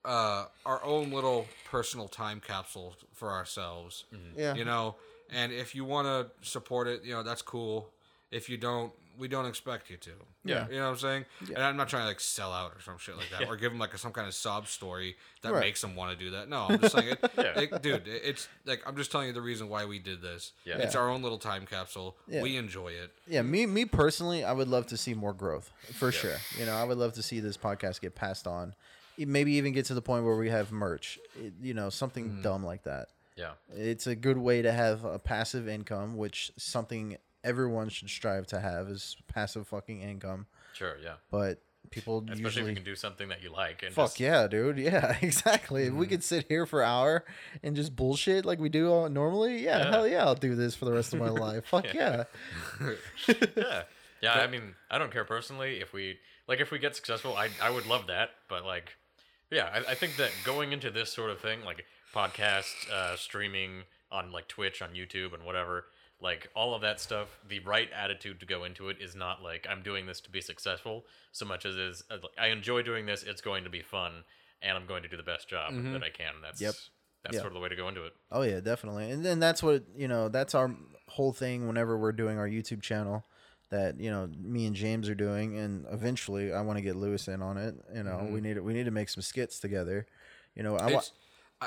uh, our own little personal time capsule for ourselves. yeah. You know, and if you want to support it, you know that's cool. If you don't, we don't expect you to. Yeah. you know what I'm saying. Yeah. And I'm not trying to like sell out or some shit like that, or give them like a, some kind of sob story that Right. makes them want to do that. No, I'm just saying, it, Yeah. like, dude, it- it's like I'm just telling you the reason why we did this. Yeah. it's our own little time capsule. Yeah. We enjoy it. Yeah, me me personally, I would love to see more growth for sure. You know, I would love to see this podcast get passed on, maybe even get to the point where we have merch. It- you know, something Mm-hmm. dumb like that. Yeah. It's a good way to have a passive income, which something everyone should strive to have is passive fucking income. Sure. Yeah. But people Especially if you can do something that you like and Fuck just, yeah, dude. Yeah, exactly. If we mm-hmm. could sit here for an hour and just bullshit like we do all normally, yeah, Yeah. hell yeah, I'll do this for the rest of my life. Fuck yeah. yeah. Yeah, I mean, I don't care personally if we like if we get successful. I I would love that, but like, yeah, I, I think that going into this sort of thing, like podcast, uh, streaming on like Twitch, on YouTube, and whatever, like all of that stuff the right attitude to go into it is not like i'm doing this to be successful so much as is uh, i enjoy doing this it's going to be fun and i'm going to do the best job that i can that's Yep. that's Yeah. sort of the way to go into it Oh yeah, definitely. And then that's what you know. That's our whole thing. Whenever we're doing our YouTube channel, that you know me and James are doing, and eventually I want to get Lewis in on it. You know, we need to, we need to make some skits together. You know, I want. It's,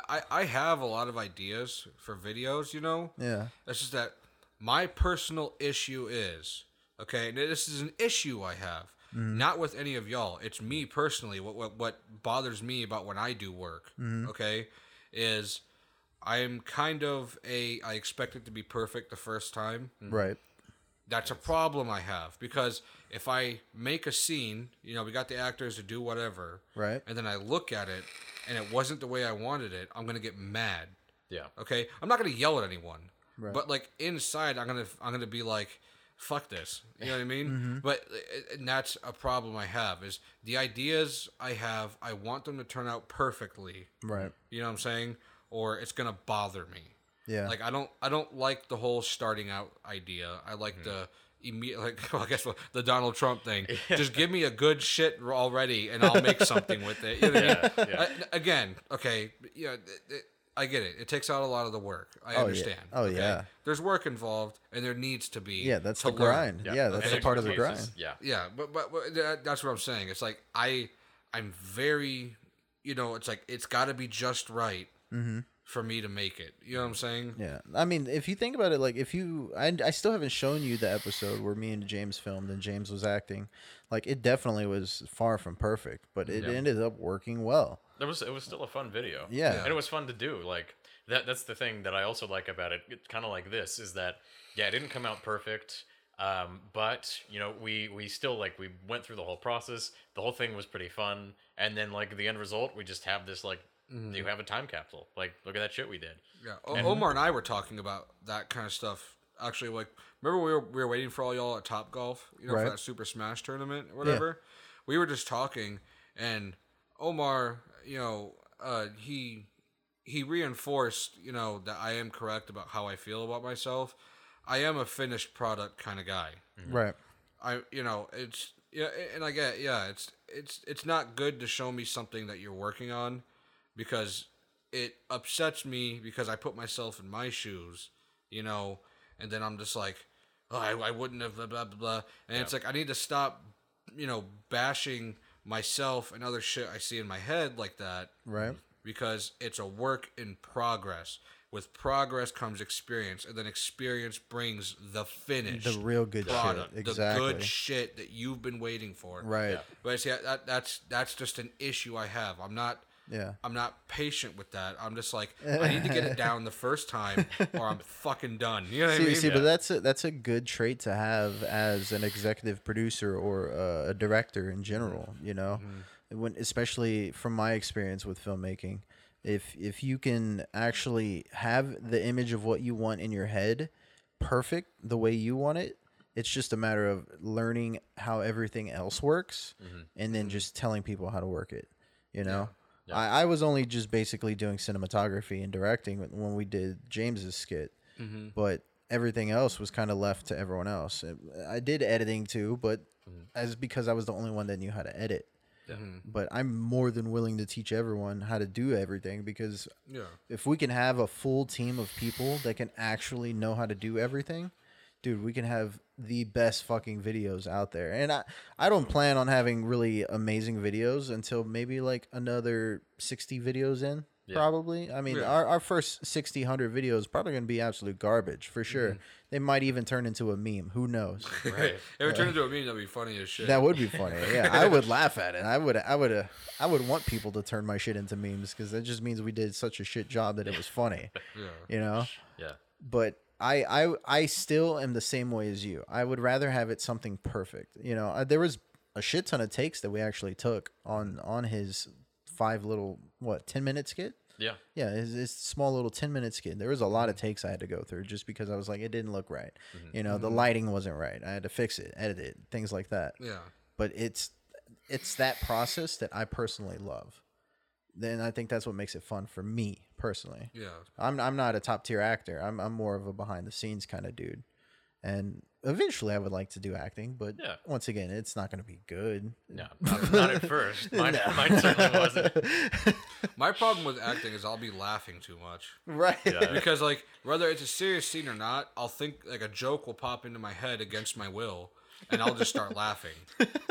I, I have a lot of ideas for videos, you know. Yeah. It's just that my personal issue is okay. And this is an issue I have, mm-hmm. not with any of y'all. It's me personally. What what what bothers me about when I do work, mm-hmm. okay, is I'm kind of a I expect it to be perfect the first time. Right. That's a problem I have because if I make a scene, you know, we got the actors to do whatever, Right. and then I look at it and it wasn't the way I wanted it, I'm gonna get mad. yeah Okay, I'm not gonna yell at anyone, Right. but like inside, I'm gonna I'm gonna be like, "Fuck this," you know what I mean? But uh, and that's a problem I have is the ideas I have. I want them to turn out perfectly. Right. You know what I'm saying? Or it's gonna bother me. Yeah. Like I don't I don't like the whole starting out idea. I like the immediate like well, I guess the Donald Trump thing. Just give me a good shit already, and I'll make something with it. You know what I mean? yeah. I- again, okay, yeah, it- it- I get it. It takes out a lot of the work. I oh, yeah. understand. Oh, okay? yeah. There's work involved, and there needs to be. yeah, that's the learn. grind. Yeah, that's And a part of the cases, grind. yeah Yeah, but, but but that- that's what I'm saying. It's like I I'm very, you know, it's like it's got to be just right mm-hmm. For me to make it. You know what I'm saying? Yeah, I mean, if you think about it, like if you, I, I still haven't shown you the episode where me and James filmed and James was acting. Like it definitely was far from perfect, but it ended up working well. There was it was still a fun video. Yeah. And it was fun to do. Like that that's the thing that I also like about it. It's kind of like this is that yeah, it didn't come out perfect. Um, but you know, we we still like we went through the whole process. The whole thing was pretty fun. And then like the end result, we just have this like you have a time capsule. Like look at that shit we did. Yeah. O- Omar and I were talking about that kind of stuff. Actually, like remember we were we were waiting for all y'all at Top Golf, you know, Right. for that Super Smash tournament or whatever. We were just talking, and Omar, you know, uh, he he reinforced, you know, that I am correct about how I feel about myself. I am a finished product kind of guy. Right. I you know it's yeah and I get yeah it's it's it's not good to show me something that you're working on because it upsets me because I put myself in my shoes you know and then I'm just like oh I, I wouldn't have blah blah blah, blah. and it's like I need to stop you know bashing myself and other shit I see in my head like that Right. because it's a work in progress with progress comes experience and then experience brings the finish The real good product, shit. the Exactly. good shit that you've been waiting for. Right. But see, that, that's that's just an issue I have. I'm not. Yeah. I'm not patient with that. I'm just like I need to get it down the first time, or I'm fucking done. You know what See, I mean? see, but that's a, that's a good trait to have as an executive producer or uh, a director in general. You know, Mm-hmm. when especially from my experience with filmmaking, if if you can actually have the image of what you want in your head perfect the way you want it, it's just a matter of learning how everything else works, and then just telling people how to work it. You know. I, I was only just basically doing cinematography and directing when- we did James's skit, mm-hmm. but everything else was kind of left to everyone else. I did editing too, but mm-hmm. as because I was the only one that knew how to edit. But I'm more than willing to teach everyone how to do everything because yeah. if we can have a full team of people that can actually know how to do everything, dude, we can have the best fucking videos out there. And I, I don't plan on having really amazing videos until maybe like another 60 videos in. Probably. I mean, Yeah. our, our first 60, 100 videos probably going to be absolute garbage for sure. They might even turn into a meme. Who knows? Right. If it turned into a meme, that'd be funny as shit. That would be funny. Yeah, I would laugh at it. I would. I would. Uh, I would want people to turn my shit into memes because that just means we did such a shit job that it was funny. yeah. You know. Yeah. But I, I, I still am the same way as you. I would rather have it something perfect. You know, uh, there was a shit ton of takes that we actually took on on his five little what ten minute skit. Yeah. Yeah, his, his small little ten minute skit. There was a lot of mm-hmm. takes I had to go through just because I was like, it didn't look right. Mm-hmm. You know, the mm-hmm. lighting wasn't right. I had to fix it, edit it, things like that Yeah. but it's it's that process that I personally love. Then I think that's what makes it fun for me personally. Yeah. I'm I'm not a top tier actor. I'm I'm more of a behind the scenes kind of dude. And eventually I would like to do acting, but Yeah. once again, it's not going to be good. No, not, not at first. Mine, mine certainly wasn't. My problem with acting is I'll be laughing too much. Right. Yeah. Because like whether it's a serious scene or not, I'll think like a joke will pop into my head against my will, and I'll just start laughing.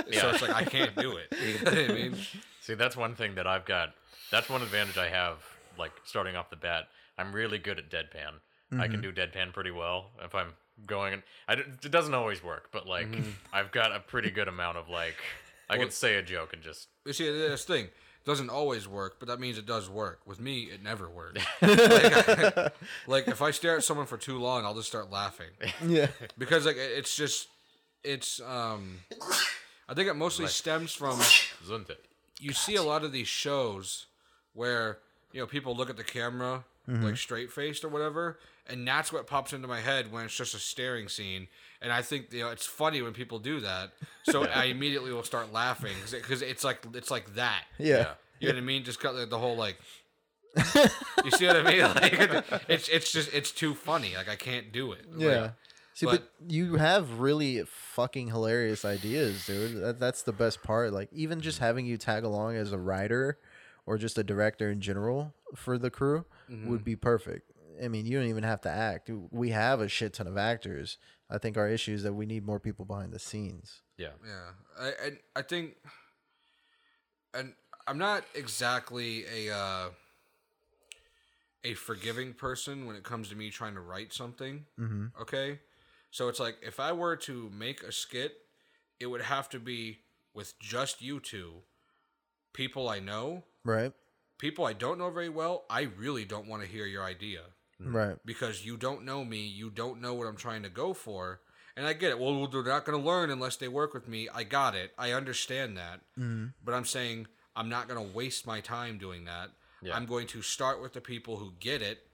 Yeah. So it's like I can't do it. You know what I mean? See, that's one thing that I've got. That's one advantage I have. Like starting off the bat, I'm really good at deadpan. I can do deadpan pretty well if I'm going. I, d- it doesn't always work, but like I've got a pretty good amount of like I Well- can say a joke and just You see, this thing doesn't always work, but that means it does work. With me, it never works. like, like, if I stare at someone for too long, I'll just start laughing Yeah. because like it's just it's um. I think it mostly stems from you see a lot of these shows where you know people look at the camera mm-hmm. like straight faced or whatever, and that's what pops into my head when it's just a staring scene. And I think you know it's funny when people do that, so I immediately will start laughing because it's like it's like that. Yeah. You know what I mean? Just got like, the whole like. you see what I mean? Like it's it's just it's too funny. Like I can't do it. Like, Yeah. See, but, but- you have really fucking hilarious ideas, dude. That, that's the best part. Like, even just mm. having you tag along as a writer or just a director in general for the crew would be perfect. I mean, you don't even have to act. We have a shit ton of actors. I think our issue is that we need more people behind the scenes. Yeah. Yeah, I and I think, and I'm not exactly a uh, a forgiving person when it comes to me trying to write something. Mm-hmm. Okay, so it's like if I were to make a skit, it would have to be with just you two, people I know, Right? people I don't know very well. I really don't want to hear your idea Right. because you don't know me, you don't know what I'm trying to go for. And I get it. Well, they're not going to learn unless they work with me. I got it. I understand that. Mm-hmm. But I'm saying I'm not going to waste my time doing that. Yeah. I'm going to start with the people who get it,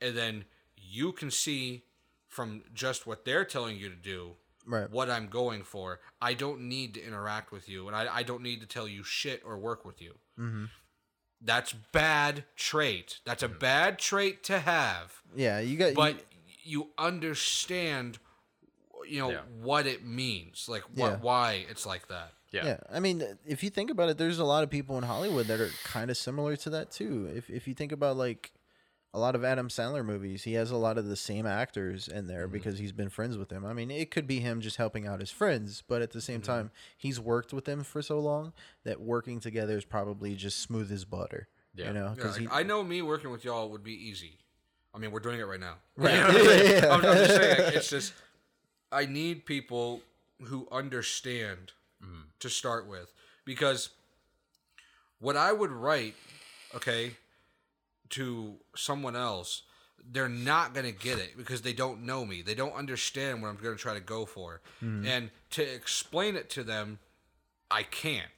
and then you can see from just what they're telling you to do Right. what I'm going for. I don't need to interact with you, and I, I don't need to tell you shit or work with you. Mm-hmm. That's bad trait. That's a bad trait to have Yeah, you got. but you understand you know Yeah. what it means like what Yeah. why it's like that Yeah. Yeah, I mean, if you think about it, there's a lot of people in Hollywood that are kind of similar to that too. If if you think about like a lot of Adam Sandler movies, he has a lot of the same actors in there mm-hmm. because he's been friends with them. I mean, it could be him just helping out his friends, but at the same mm-hmm. time, he's worked with them for so long that working together is probably just smooth as butter. Yeah. You know, Yeah, like, i know me working with y'all would be easy i mean we're doing it right now Right. You know I'm saying? Yeah, yeah. I'm, I'm just saying it's just i need people who understand mm-hmm. to start with because what i would write okay to someone else they're not going to get it because they don't know me they don't understand what i'm going to try to go for mm-hmm. and to explain it to them i can't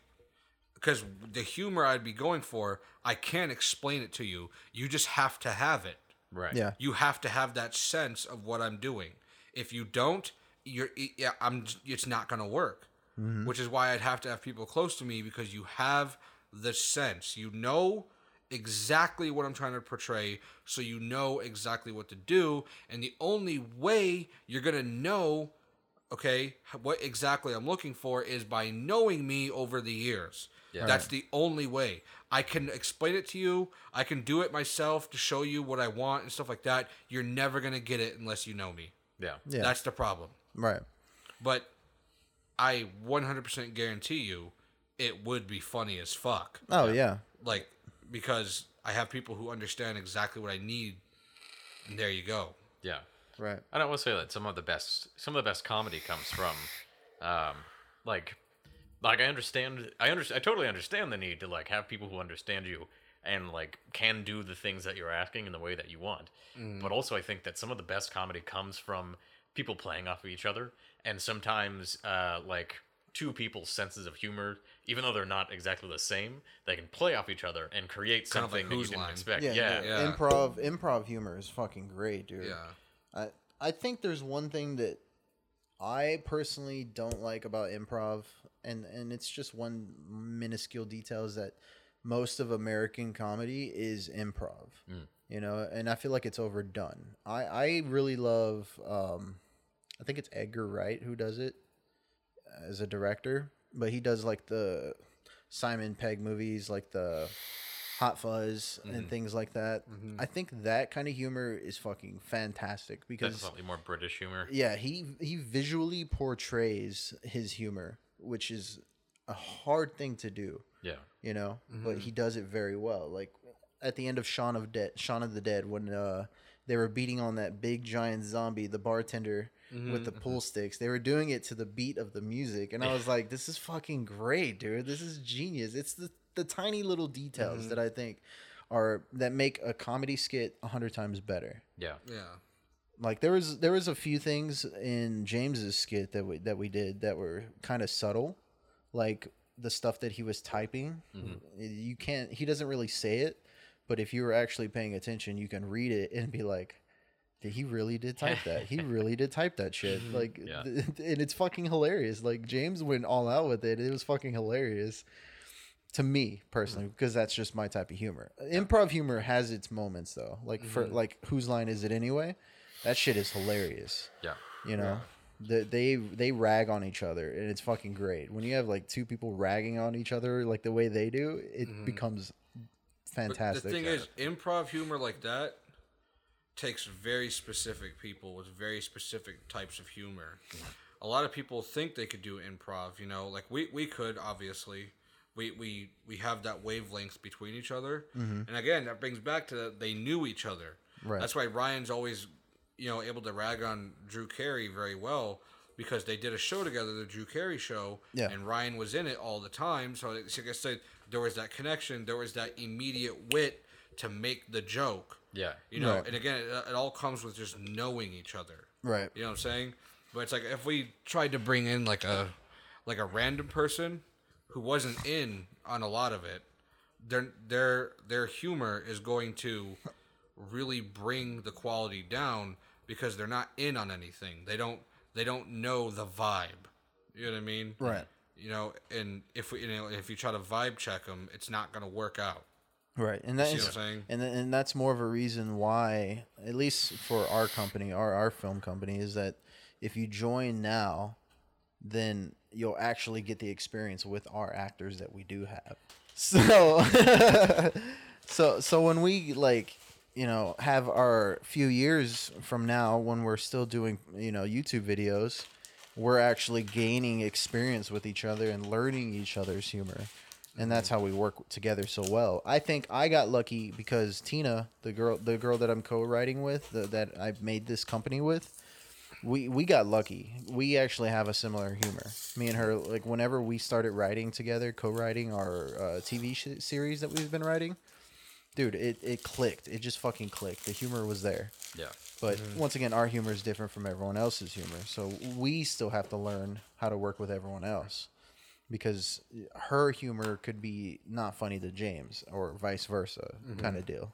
because the humor I'd be going for, I can't explain it to you. You just have to have it. Right. yeah, You have to have that sense of what I'm doing. If you don't, you're yeah, I'm. It's not gonna work. Mm-hmm. Which is why I'd have to have people close to me because you have the sense. You know exactly what I'm trying to portray, so you know exactly what to do. And the only way you're gonna know okay, what exactly I'm looking for is by knowing me over the years. Yeah. That's the only way. I can explain it to you. I can do it myself to show you what I want and stuff like that. You're never going to get it unless you know me. Yeah. yeah, That's the problem. right. But I 100% guarantee you it would be funny as fuck. Oh yeah, Like, because I have people who understand exactly what I need. And there you go. Yeah. right. And I will say that some of the best some of the best comedy comes from um like like I understand I under, I totally understand the need to like have people who understand you and like can do the things that you're asking in the way that you want. But also I think that some of the best comedy comes from people playing off of each other and sometimes uh like two people's senses of humor even though they're not exactly the same they can play off each other and create Kind of like something that you Whose didn't Line. expect Yeah, yeah, yeah. Improv, improv humor is fucking great, dude. Yeah. I I think there's one thing that I personally don't like about improv, and and it's just one minuscule detail is that most of American comedy is improv. You know, and I feel like it's overdone. I I really love. Um, I think it's Edgar Wright who does it as a director, but he does like the Simon Pegg movies, like the Hot Fuzz and mm-hmm. things like that. Mm-hmm. I think that kind of humor is fucking fantastic because slightly more British humor. yeah, he he visually portrays his humor, which is a hard thing to do, Yeah. you know, mm-hmm. but he does it very well. Like at the end of Shaun of Dead, Shaun of the Dead, when uh, they were beating on that big giant zombie, the bartender with the mm-hmm, pool mm-hmm. sticks, they were doing it to the beat of the music, and I was like, "This is fucking great, dude! This is genius!" It's the the tiny little details that mm-hmm. I think are that make a comedy skit a hundred times better Yeah. Yeah. like there was there was a few things in James's skit that we that we did that were kind of subtle, like the stuff that he was typing. You can't he doesn't really say it, but if you were actually paying attention, you can read it and be like, "Did he really did type that? He really did type that shit." Like, Yeah. th- and it's fucking hilarious. Like James went all out with it. It was fucking hilarious to me personally mm-hmm. because that's just my type of humor. Improv humor has its moments though. Like for mm-hmm. like whose line is it anyway? That shit is hilarious. Yeah. You know, The- they they rag on each other and it's fucking great. When you have like two people ragging on each other like the way they do, it mm-hmm. becomes But fantastic. the thing is, improv humor like that takes very specific people with very specific types of humor. A lot of people think they could do improv, you know, like we, we could obviously. We, we we have that wavelength between each other. Mm-hmm. And again, that brings back to they knew each other. Right. That's why Ryan's always, you know, able to rag on Drew Carey very well because they did a show together, the Drew Carey show, Yeah. and Ryan was in it all the time. So, it's like I said, there was that connection, there was that immediate wit to make the joke. Yeah. You know, Right. and again, it, it all comes with just knowing each other. right. You know what I'm saying? But it's like if we tried to bring in like a like a random person who wasn't in on a lot of it, their their their humor is going to really bring the quality down because they're not in on anything. They don't they don't know the vibe. You know what I mean? Right. You know, and if we you know if you try to vibe check them, it's not going to work out. Right, and that see is, what I'm saying? and th- and that's more of a reason why, at least for our company, our our film company, is that if you join now, then you'll actually get the experience with our actors that we do have. So, so so when we like, you know, have our few years from now, when we're still doing you know YouTube videos, we're actually gaining experience with each other and learning each other's humor and that's how we work together so well. I think I got lucky because Tina, the girl, the girl that I'm co-writing with, the, that I've made this company with, we we got lucky. We actually have a similar humor. Me and her, like whenever we started writing together, co-writing our uh, TV sh- series that we've been writing, dude, it it clicked. It just fucking clicked. The humor was there. Yeah. But once again, our humor is different from everyone else's humor. So we still have to learn how to work with everyone else. Because her humor could be not funny to James or vice versa mm-hmm. kind of deal.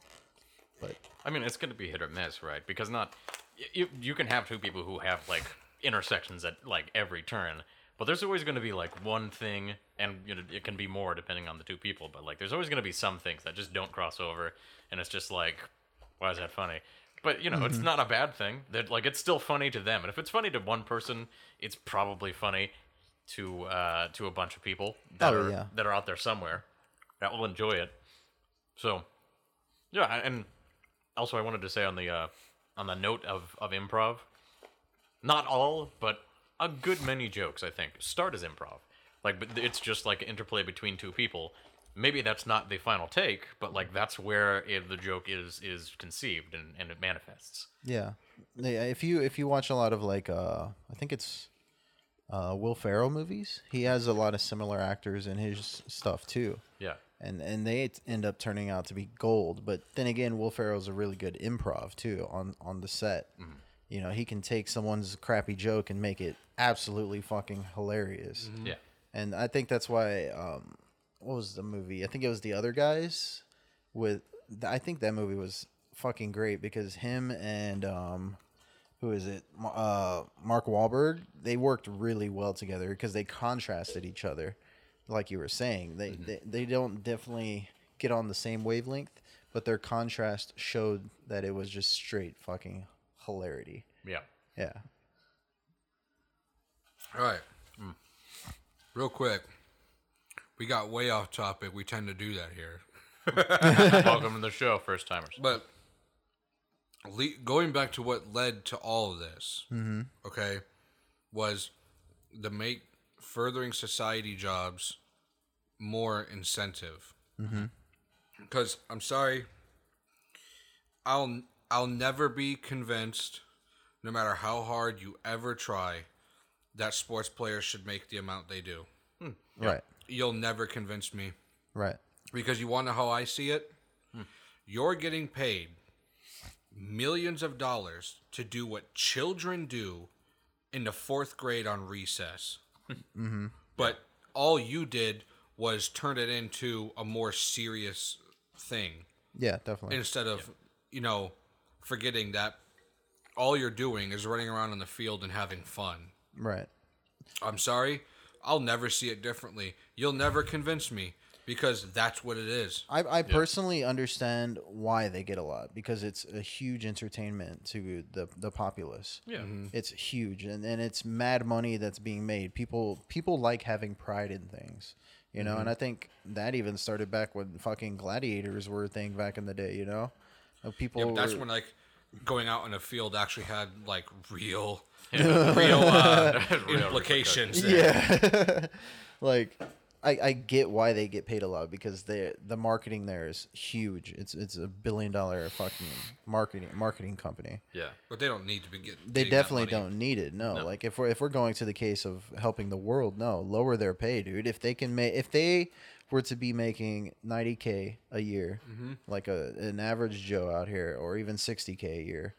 But I mean, it's going to be hit or miss, right? Because not you you can have two people who have like intersections at like every turn, but there's always going to be like one thing, and you know it can be more depending on the two people. But like, there's always going to be some things that just don't cross over, and it's just like, why is that funny? But you know, it's mm-hmm. not a bad thing. That like it's still funny to them, and if it's funny to one person, it's probably funny to uh to a bunch of people that Oh, are yeah. that are out there somewhere that will enjoy it. So yeah, and also I wanted to say on the uh, on the note of of improv, not all, but a good many jokes I think start as improv. Like, but it's just like interplay between two people. Maybe that's not the final take, but like that's where it, the joke is is conceived and, and it manifests. yeah, Yeah, if you if you watch a lot of like uh I think it's uh Will Ferrell movies, he has a lot of similar actors in his stuff too. Yeah, and and they end up turning out to be gold. But then again, Will Ferrell's a really good improv too on on the set. You know, he can take someone's crappy joke and make it absolutely fucking hilarious. yeah, And I think that's why. Um, what was the movie? I think it was the other guys. With I think that movie was fucking great because him and um, who is it? Uh, Mark Wahlberg. They worked really well together because they contrasted each other. Like you were saying, they they, they don't definitely get on the same wavelength, but their contrast showed that it was just straight fucking hilarity. Yeah. Yeah. All right. Real quick. We got way off topic. We tend to do that here. Welcome to the show, first timers. But le- going back to what led to all of this, mm-hmm. okay, was the make furthering society jobs more incentive. Mm-hmm. Because I'm sorry, I'll I'll never be convinced, no matter how hard you ever try, that sports players should make the amount they do. Hmm. Right. You'll never convince me Right. because you want to know how I see it? Hmm. You're getting paid millions of dollars to do what children do in the fourth grade on recess. Mm-hmm. But all you did was turn it into a more serious thing Yeah, definitely. instead of, you know, forgetting that all you're doing is running around on the field and having fun. right. I'm sorry, I'll never see it differently. You'll never convince me because that's what it is. I, I personally understand why they get a lot because it's a huge entertainment to the the populace. Yeah. It's huge and, and it's mad money that's being made. People people like having pride in things. You know, and I think that even started back when fucking gladiators were a thing back in the day, you know? People Yeah, but that's were- when like going out in a field actually had like real, real uh, Real implications. Yeah. like I, I get why they get paid a lot because they the marketing there is huge. It's it's a billion dollar fucking marketing marketing company. Yeah. but they don't need to be getting. They getting that definitely money. don't need it. No. Like if we're if we're going to the case of helping the world, no, lower their pay, dude. If they can make if they were to be making 90k a year, Mm-hmm. like a an average Joe out here or even 60k a year,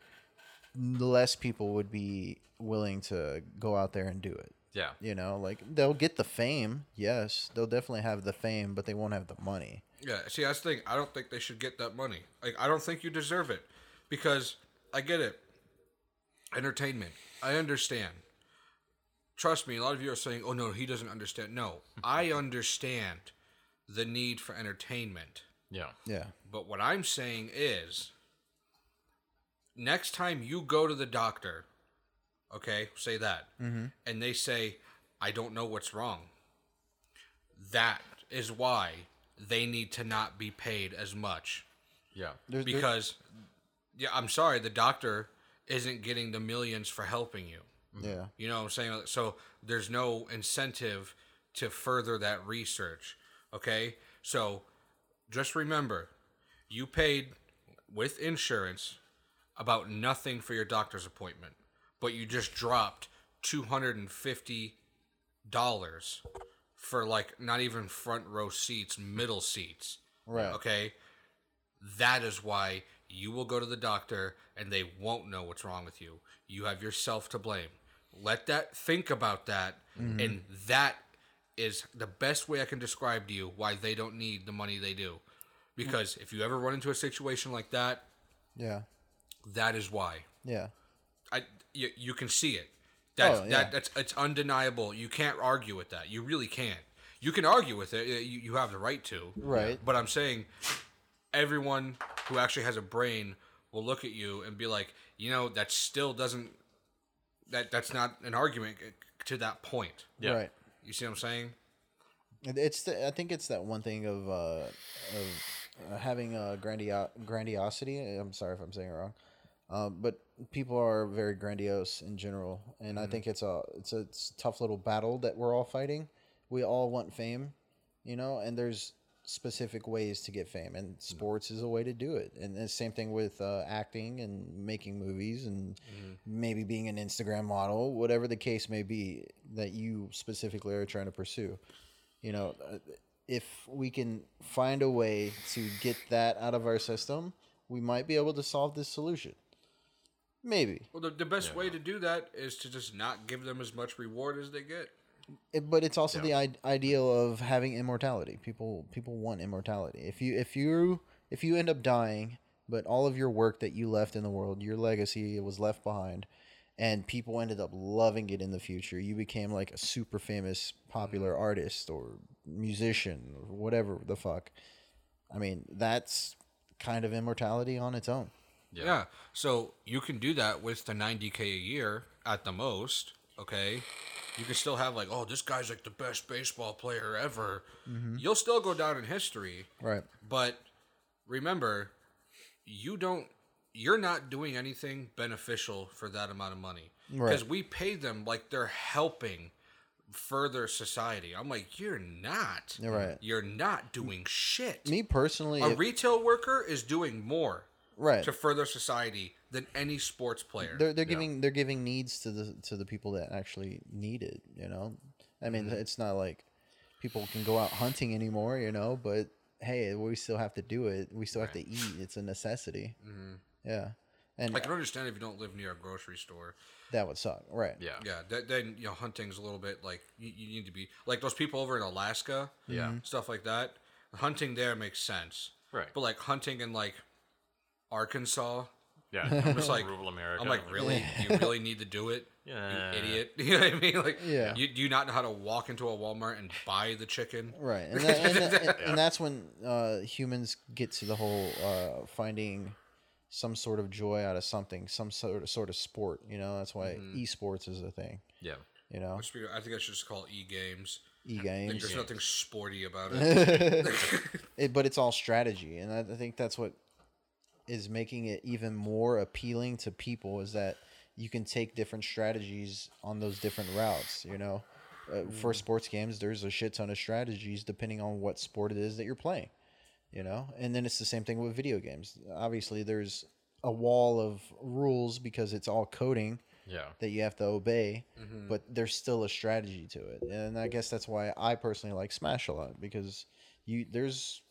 less people would be willing to go out there and do it. Yeah. You know, like they'll get the fame. Yes, they'll definitely have the fame, but they won't have the money. Yeah, see, that's the thing. I don't think they should get that money. Like, I don't think you deserve it because I get it. Entertainment, I understand. Trust me, a lot of you are saying, "Oh no, he doesn't understand." No, I understand the need for entertainment. Yeah. Yeah. But what I'm saying is, next time you go to the doctor, okay, say that, mm-hmm. and they say, I don't know what's wrong, that is why they need to not be paid as much. Yeah. There's, there- Because, yeah, I'm sorry, the doctor isn't getting the millions for helping you. Mm-hmm. yeah. You know what I'm saying? So there's no incentive to further that research. Okay? So just remember, you paid with insurance about nothing for your doctor's appointment, but you just dropped $250 for like not even front row seats, middle seats. Right. Okay? That is why you will go to the doctor and they won't know what's wrong with you. You have yourself to blame. Let that think about that mm-hmm. and that is the best way I can describe to you why they don't need the money they do. Because if you ever run into a situation like that, Yeah. that is why. Yeah. I you, you can see it. That's Oh, yeah. that that's it's undeniable. You can't argue with that. You really can't. You can argue with it. You, you have the right to. Right. But I'm saying everyone who actually has a brain will look at you and be like, you know, that still doesn't that that's not an argument to that point. Yeah. Right. You see what I'm saying? It's the, I think it's that one thing of uh, of uh, having a grandio- grandiosity. I'm sorry if I'm saying it wrong, um, but people are very grandiose in general, and I think it's a it's a it's a tough little battle that we're all fighting. We all want fame, you know, and there's specific ways to get fame, and sports is a way to do it. And the same thing with uh, acting and making movies, and maybe being an Instagram model, whatever the case may be that you specifically are trying to pursue. You know uh, if we can find a way to get that out of our system we might be able to solve this solution maybe. Well, the, the best way to do that is to just not give them as much reward as they get. It- but it's also the I- ideal of having immortality. People people want immortality. If you if you if you end up dying but all of your work that you left in the world your legacy was left behind and people ended up loving it in the future you became like a super famous popular mm-hmm. artist or musician or whatever the fuck. I mean, that's kind of immortality on its own. Yeah. So you can do that with the 90k a year at the most. Okay. You can still have like, oh, this guy's like the best baseball player ever. Mm-hmm. You'll still go down in history, Right. but remember, you don't. You're not doing anything beneficial for that amount of money because Right. we pay them like they're helping further society. I'm like, you're not. You're right. You're not doing shit. Me personally, a if- retail worker is doing more right. to further society than any sports player. they're they're giving they're giving needs to the to the people that actually need it. You know, I mean, Mm-hmm. it's not like people can go out hunting anymore. You know, but hey, we still have to do it. We still have to eat. It's a necessity. Yeah, and I can understand if you don't live near a grocery store. that would suck. Right. Yeah. Yeah, that, then you know hunting's a little bit like you, you need to be like those people over in Alaska. Yeah. stuff like that. Hunting there makes sense. Right. But like hunting in like Arkansas, Yeah. I'm just like rural America. I'm like, really? you really need to do it? Yeah. You idiot. You know what I mean? Like, Yeah. You, do you not know how to walk into a Walmart and buy the chicken? Right, and, that, and, that- and, and that's when uh, humans get to the whole uh, finding some sort of joy out of something, some sort of sort of sport. You know, that's why esports is a thing. Yeah. You know, Which I think I should just call e-games. E games. there's nothing sporty about it. it, but it's all strategy, and I, I think that's what is making it even more appealing to people is that you can take different strategies on those different routes. You know, uh, for sports games, there's a shit ton of strategies depending on what sport it is that you're playing. You know, and then it's the same thing with video games. Obviously, there's a wall of rules because it's all coding Yeah. that you have to obey, but there's still a strategy to it. And I guess that's why I personally like Smash a lot because you there's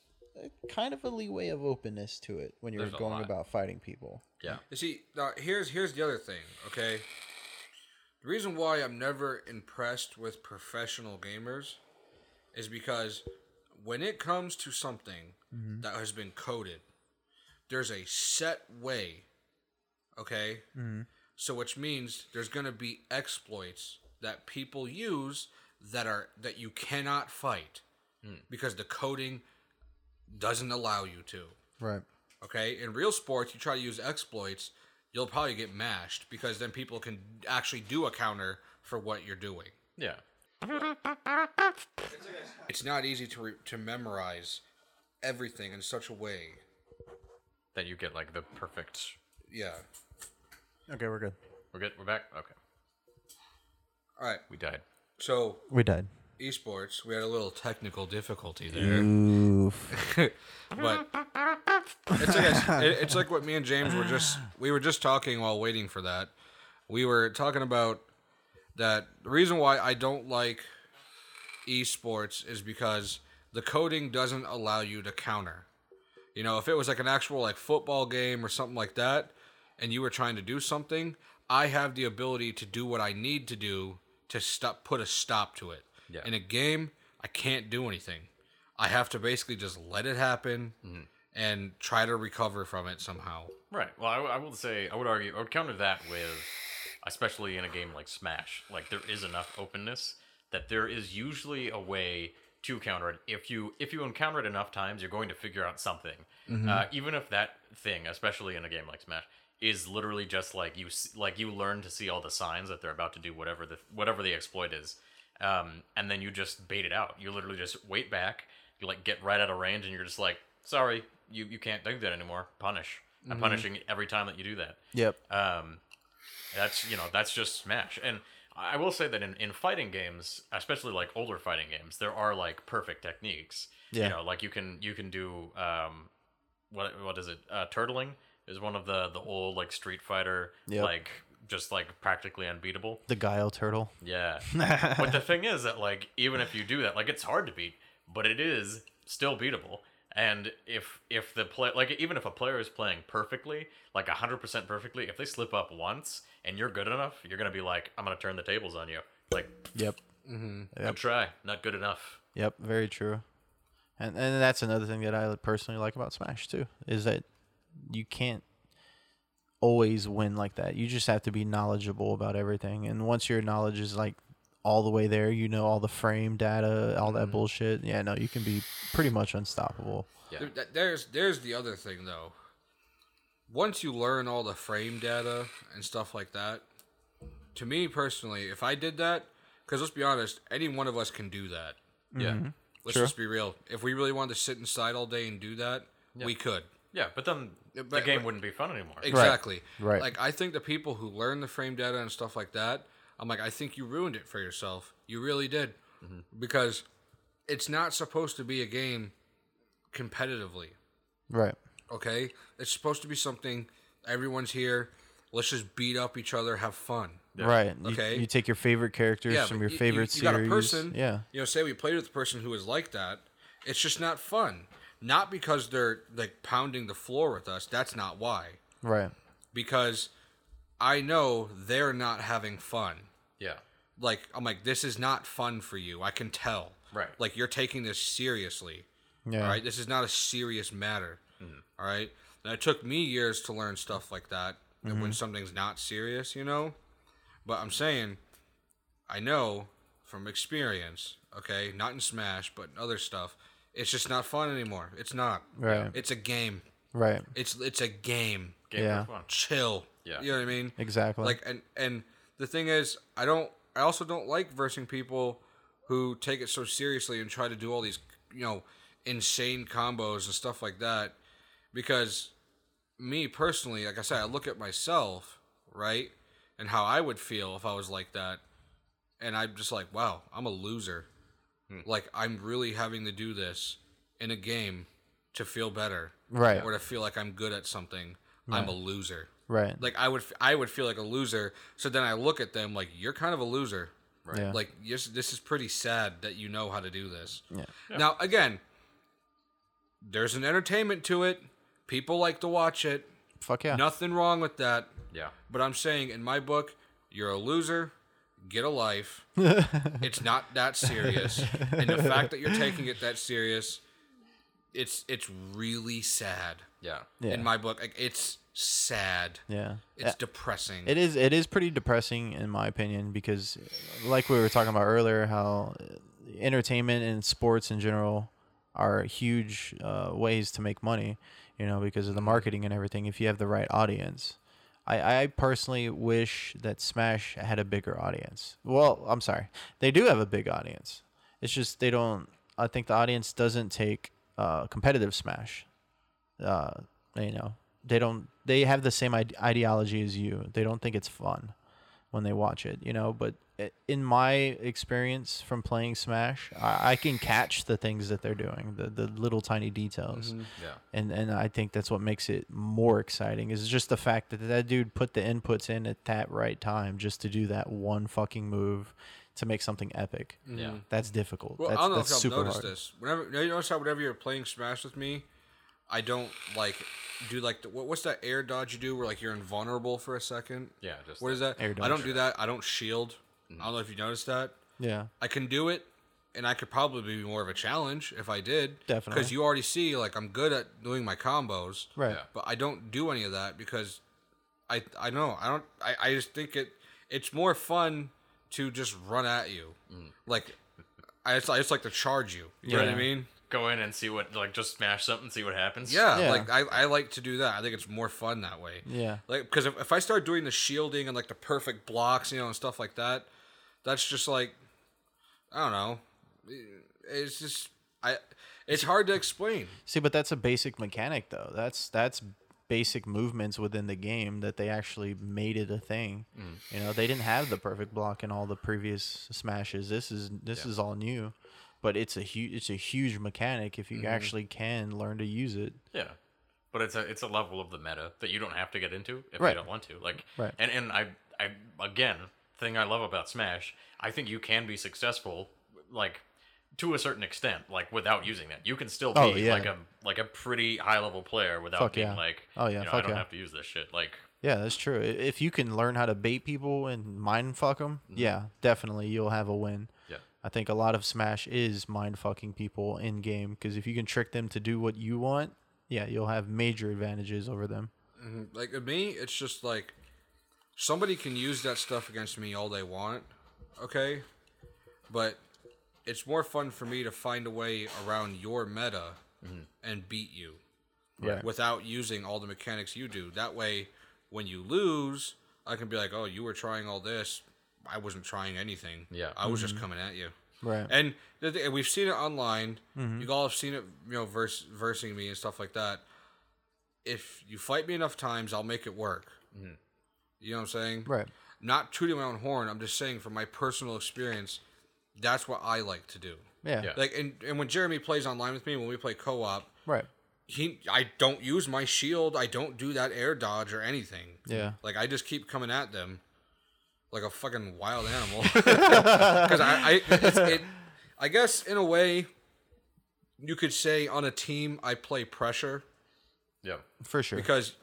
a kind of a leeway of openness to it when you're There's a going lot. about fighting people. Yeah. You see, now here's here's the other thing. Okay, the reason why I'm never impressed with professional gamers is because when it comes to something mm-hmm. that has been coded, there's a set way. Okay, mm-hmm. so which means there's gonna be exploits that people use that are that you cannot fight hmm. because the coding doesn't allow you to. Right. Okay, in real sports, you try to use exploits, you'll probably get mashed because then people can actually do a counter for what you're doing. Yeah. It's not easy to re- to memorize everything in such a way. That you get like the perfect. Yeah. Okay, we're good. We're good. We're back. Okay. All right. We died. So We died. Esports, we had a little technical difficulty there, Oof. but it's like it's like what me and James were just we were just talking while waiting for that. We were talking about that the reason why I don't like esports is because the coding doesn't allow you to counter. You know, if it was like an actual like football game or something like that, and you were trying to do something, I have the ability to do what I need to do to stop, put a stop to it. Yeah. In a game, I can't do anything. I have to basically just let it happen and try to recover from it somehow. Right. Well, I, I will say, I would argue, I would counter that with, especially in a game like Smash, like there is enough openness that there is usually a way to counter it. If you if you encounter it enough times, you're going to figure out something. Uh, even if that thing, especially in a game like Smash, is literally just like you like you learn to see all the signs that they're about to do whatever the whatever the exploit is, um, and then you just bait it out. You literally just wait back. You like get right out of range, and you're just like, sorry, you you can't do that anymore. Punish. I'm punishing every time that you do that. Yep. Um, that's you know that's just Smash. And I will say that in, in fighting games, especially like older fighting games, there are like perfect techniques. Yeah. You know, like you can you can do um, what what is it? Uh, turtling is one of the the old like Street Fighter Yep. like just like practically unbeatable. The Guile turtle. Yeah. but the thing is that like even if you do that, like it's hard to beat, but it is still beatable. And if if the play like even if a player is playing perfectly, like hundred percent perfectly, if they slip up once and you're good enough, you're gonna be like, I'm gonna turn the tables on you. Like, Yep. mm-hmm. good try, not good enough. Yep. Very true. And and that's another thing that I personally like about Smash too is that you can't always win like that. You just have to be knowledgeable about everything. And once your knowledge is like all the way there. You know all the frame data, all Mm-hmm. that bullshit. Yeah, no, you can be pretty much unstoppable. Yeah. There- There's there's the other thing though. Once you learn all the frame data and stuff like that, to me personally, if I did that, because let's be honest, any one of us can do that. Yeah. Let's Sure. just be real. If we really wanted to sit inside all day and do that, we could. Yeah, but then the game but- wouldn't be fun anymore. Exactly. Right. Like I think the people who learn the frame data and stuff like that, I'm like, I think you ruined it for yourself. You really did, mm-hmm. because it's not supposed to be a game competitively. Right. Okay, it's supposed to be something. Everyone's here. Let's just beat up each other, have fun. Right. Okay. you take your favorite characters Yeah, from your you- you- favorite you, series. got a person. Yeah. You know, say we played with a person who is like that. It's just not fun. Not because they're like pounding the floor with us. That's not why. Right. Because I know they're not having fun. Yeah. Like I'm like, this is not fun for you. I can tell. Right. Like you're taking this seriously. Yeah. All right. This is not a serious matter. Mm-hmm. all right. And it took me years to learn stuff like that. and When mm-hmm. something's not serious, you know. But I'm saying, I know from experience. Okay, not in Smash, but in other stuff. It's just not fun anymore. It's not. Right. It's a game. Right. It's it's a game. Game Yeah. for fun. Chill. Yeah. You know what I mean? Exactly. Like and and the thing is, I don't. I also don't like versing people who take it so seriously and try to do all these, you know, insane combos and stuff like that. Because me personally, like I said, I look at myself, right, and how I would feel if I was like that, and I'm just like, wow, I'm a loser. Hmm. Like I'm really having to do this in a game to feel better, Right. Or to feel like I'm good at something. I'm a loser right. like I would I would feel like a loser. So then I look at them like you're kind of a loser. Right. Yeah. Like yes, this is pretty sad that you know how to do this. Yeah. Now again, there's an entertainment to it. People like to watch it. Fuck yeah. Nothing wrong with that. Yeah. But I'm saying in my book, you're a loser. Get a life. it's not that serious. And the fact that you're taking it that serious, it's it's really sad. Yeah. Yeah. In my book, like, it's sad. Yeah. It's depressing. It is. It is pretty depressing, in my opinion, because, like we were talking about earlier, how uh, entertainment and sports in general are huge uh, ways to make money. You know, because of the marketing and everything. If you have the right audience, I, I personally wish that Smash had a bigger audience. Well, I'm sorry, they do have a big audience. It's just they don't. I think the audience doesn't take uh, competitive Smash. Uh, you know, they don't. They have the same ide- ideology as you. They don't think it's fun when they watch it. You know, but Eh, in my experience from playing Smash, I, I can catch the things that they're doing, the the little tiny details mm-hmm. Yeah. and and I think that's what makes it more exciting is just the fact that that dude put the inputs in at that right time just to do that one fucking move to make something epic. Mm-hmm. Yeah. That's difficult. Well, that's I don't know that's if y'all super noticed hard. this. Whenever you notice how whenever you're playing Smash with me, I don't like do like the, what, what's that air dodge you do where like you're invulnerable for a second. Yeah. Just What is that? Air I don't do that. I don't shield. Mm-hmm. I don't know if you noticed that. Yeah. I can do it, and I could probably be more of a challenge if I did. Definitely. Because you already see like I'm good at doing my combos. Right. Yeah. But I don't do any of that because I I know I don't I, I just think it it's more fun to just run at you. Mm. Like I just, I just like to charge you. You know what I Yeah. mean? Go in and see what like just smash something, see what happens. Yeah, Yeah. like I, I like to do that. I think it's more fun that way. Yeah. Like because if, if I start doing the shielding and like the perfect blocks, you know, and stuff like that, that's just like I don't know. It's just I. It's hard to explain. See, but that's a basic mechanic though. That's that's basic movements within the game that they actually made it a thing. Mm. You know, they didn't have the perfect block in all the previous smashes. This is this is all new. But it's a huge it's a huge mechanic if you Mm-hmm. actually can learn to use it. Yeah. But it's a it's a level of the meta that you don't have to get into if Right. you don't want to. Like Right. and and I I again thing I love about Smash, I think you can be successful like to a certain extent, like without using that. You can still be Oh, yeah. like a like a pretty high level player without Fuck being yeah. like Oh, yeah, you know, I don't yeah. have to use this shit. Like Yeah, that's true. If you can learn how to bait people and mind fuck them, yeah, definitely you'll have a win. Yeah. I think a lot of Smash is mind fucking people in game because if you can trick them to do what you want, yeah, you'll have major advantages over them. Mm-hmm. Like with me, it's just like somebody can use that stuff against me all they want. Okay, but it's more fun for me to find a way around your meta mm-hmm. and beat you Right. without using all the mechanics you do. That way, when you lose, I can be like, "Oh, you were trying all this. I wasn't trying anything. Yeah. I was just mm-hmm. coming at you." Right. And the thi- we've seen it online. Mm-hmm. You all have seen it, you know, verse, versing me and stuff like that. If you fight me enough times, I'll make it work. Mm-hmm. You know what I'm saying? Right. Not tooting my own horn. I'm just saying from my personal experience, that's what I like to do. Yeah. Yeah. Like, and, and when Jeremy plays online with me, when we play co-op, Right. he I don't use my shield. I don't do that air dodge or anything. Yeah. Like I just keep coming at them like a fucking wild animal. Because I, I, it, I guess in a way, you could say on a team I play pressure Yeah. For sure. because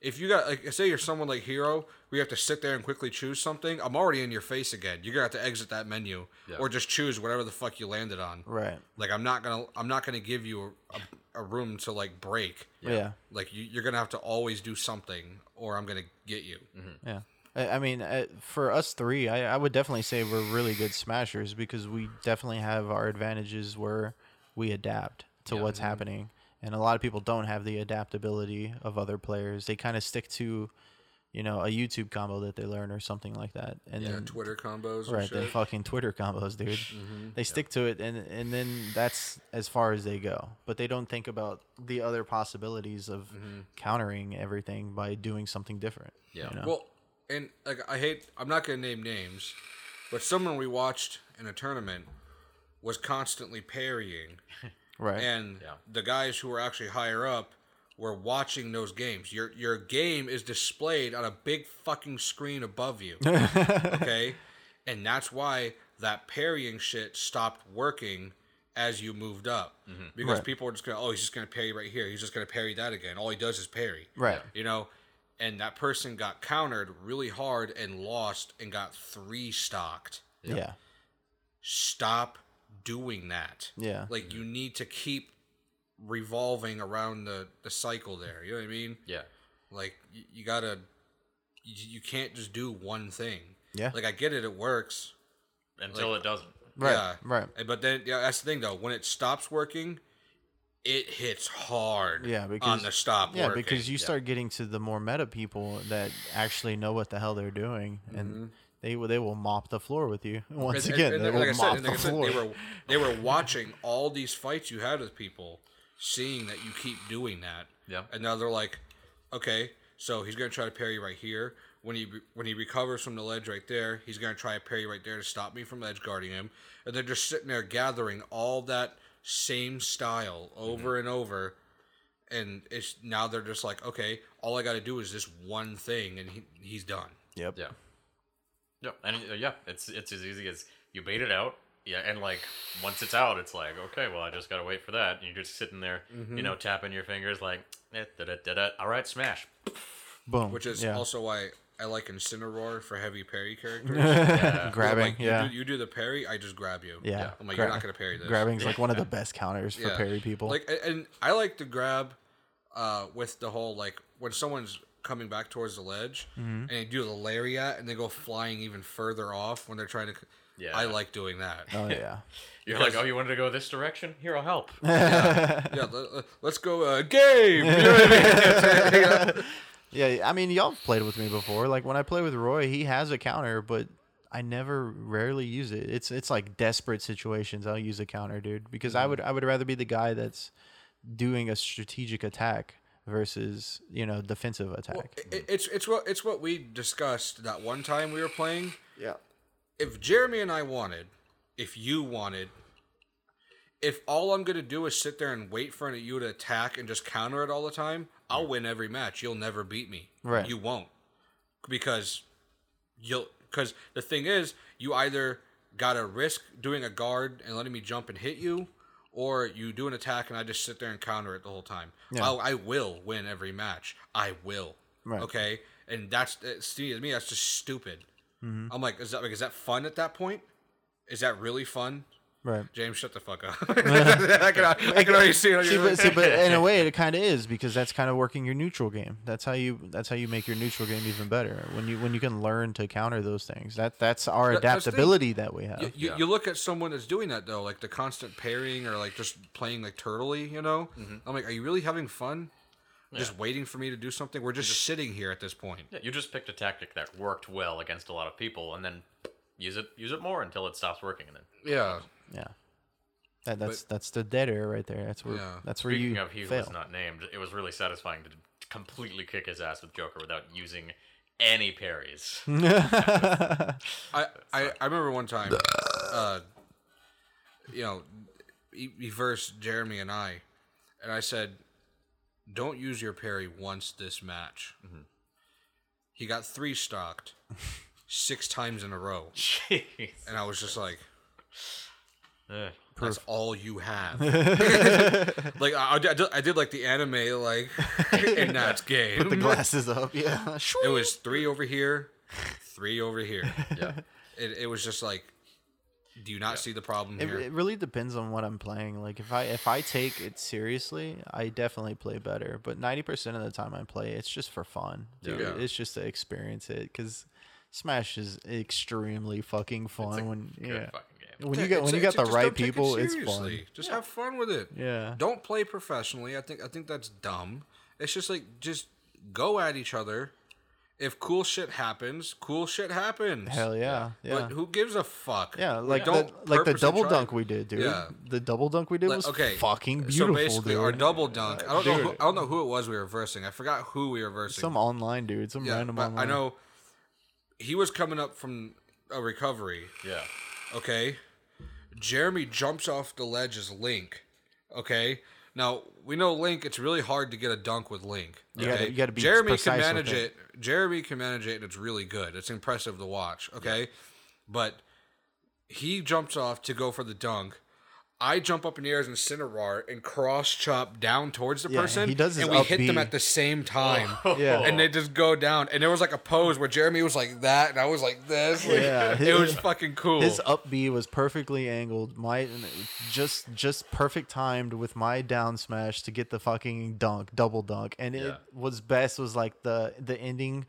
if you got like say you're someone like Hero, we have to sit there and quickly choose something. I'm already in your face again. You're gonna have to exit that menu Yeah. or just choose whatever the fuck you landed on. right. Like I'm not gonna I'm not gonna give you a, a, a room to like break. Yeah. Like you, you're gonna have to always do something, or I'm gonna get you. Mm-hmm. Yeah. I mean, uh, for us three, I, I would definitely say we're really good smashers because we definitely have our advantages where we adapt to what's happening. And a lot of people don't have the adaptability of other players. They kind of stick to, you know, a YouTube combo that they learn or something like that. And Yeah, then, Twitter combos. right, the fucking Twitter combos, dude. They stick to it, and and then that's as far as they go. But they don't think about the other possibilities of countering everything by doing something different. Yeah. You know? Well, and like I hate, I'm not gonna name names, but someone we watched in a tournament was constantly parrying, right. and Yeah. the guys who were actually higher up were watching those games. Your your game is displayed on a big fucking screen above you. okay, and that's why that parrying shit stopped working as you moved up mm-hmm. because Right. people were just gonna oh he's just gonna parry right here he's just gonna parry that again all he does is parry Right. you know and that person got countered really hard and lost and got three stocked Yeah. stop doing that Yeah. like you need to keep revolving around the the cycle there you know what i mean Yeah. like you, you gotta you, you can't just do one thing Yeah. like i get it it works Until it doesn't. Right. yeah Right. But then yeah that's the thing though when it stops working it hits hard Yeah, on because- the stop Yeah, working. because you start getting to the more meta people that actually know what the hell they're doing, and mm-hmm. they will they will mop the floor with you. Once And- again, and- they and will like I mop and the like I said, floor. they were they were watching all these fights you had with people, seeing that you keep doing that. Yeah. And now they're like, okay, so he's gonna try to parry right here. When he when he recovers from the ledge right there, he's gonna try a parry right there to stop me from edge guarding him. And they're just sitting there gathering all that same style over and over. And it's now they're just like, okay, all I got to do is this one thing, and he, he's done. yep. Yeah. yep and uh, yeah, it's it's as easy as you bait it out. Yeah, and like once it's out, it's like okay, well, I just gotta wait for that. And you're just sitting there, you know, tapping your fingers like, eh, da da da da. All right, smash. Boom. Which is yeah. also why I like Incineroar for heavy parry characters. grabbing. Like, yeah. You do, you do the parry, I just grab you. yeah. I'm like, Gra- you're not gonna parry this. Grabbing's like one of the best counters for Yeah. parry people. Like, and I like to grab uh, with the whole like when someone's coming back towards the ledge Mm-hmm. and they do the lariat and they go flying even further off when they're trying to. Yeah. I like doing that. oh yeah. You're like, oh, you wanted to go this direction? Here, I'll help. yeah, let, us go uh, game. You know I mean? Yeah. I mean, y'all have played with me before. Like when I play with Roy, he has a counter, but I never rarely use it. It's it's like desperate situations I'll use a counter, dude, because I mm. would I would rather be the guy that's doing a strategic attack versus, you know, defensive attack. It- it's it's what it's what we discussed that one time we were playing. yeah. if Jeremy and I wanted, if you wanted, if all I'm gonna do is sit there and wait for you to attack and just counter it all the time, I'll win every match. You'll never beat me. Right. You won't, because you'll. Because the thing is, you either gotta risk doing a guard and letting me jump and hit you, or you do an attack and I just sit there and counter it the whole time. Yeah. I'll, I will win every match. I will. Right. Okay, and that's to me that's just stupid. Mm-hmm. I'm like, is that like is that fun at that point? Is that really fun? Right. James, shut the fuck up. I can, I can already see it on See, your but, see, but in a way, it kind of is because that's kind of working your neutral game. That's how you. That's how you make your neutral game even better. When you when you can learn to counter those things. That that's our That- that's the adaptability that we have. You, you, you look at someone that's doing that though, like the constant parrying or like just playing like turtley, you know. Mm-hmm. I'm like, are you really having fun? Just waiting for me to do something? We're just sitting here at this point. Yeah, you just picked a tactic that worked well against a lot of people, and then use it use it more until it stops working, and then Yeah. Yeah. That, that's that's the dead air right there. That's where Yeah. that's where Speaking you of he fail. was not named, it was really satisfying to completely kick his ass with Joker without using any parries. I, I, I remember one time, uh, you know, he, he versed Jeremy and I, and I said, "Don't use your parry once this match." He got three stocked six times in a row, Jeez. and I was just like, Eh. "That's all you have." like I, I, did, I did like the anime like in that game. the glasses up. Yeah. it was three over here, three over here. Yeah. It, it was just like, do you not see the problem It, here? it really depends on what I'm playing. Like if I if I take it seriously, I definitely play better. But ninety percent of the time I play, it's just for fun. Dude. Yeah. It's just to experience it because Smash is extremely fucking fun. when Good yeah, fucking game. When you Yeah, get when you got the right don't it people, it's fun. seriously. Just have fun with it. Yeah. Don't play professionally. I think I think that's dumb. It's just like just go at each other. If cool shit happens, cool shit happens. Hell yeah, yeah. But who gives a fuck? yeah, like don't the, like the purposely double try dunk we did, dude. Yeah. The double dunk we did Like, was okay, fucking beautiful, So basically, dude. our double dunk. I don't know. Who, I don't know who it was we were versing. I forgot who we were versing. some online dude, some yeah, random but online. I know he was coming up from a recovery. Yeah. Okay. Jeremy jumps off the ledge as Link. Okay. Now we know Link. It's really hard to get a dunk with Link. You gotta- you gotta be Jeremy can manage it. it. Jeremy can manage it, and it's really good. It's impressive to watch. Okay, but he jumps off to go for the dunk. I jump up in the air as Incineroar and cross chop down towards the Yeah, person. he does his and we up hit them at the same time. Oh. Yeah. And they just go down. And there was like a pose where Jeremy was like that, and I was like this. Like, Yeah, it was fucking cool. His up B was perfectly angled. My just just perfect timed with my down smash to get the fucking dunk, double dunk. And it Yeah. was best was like the the ending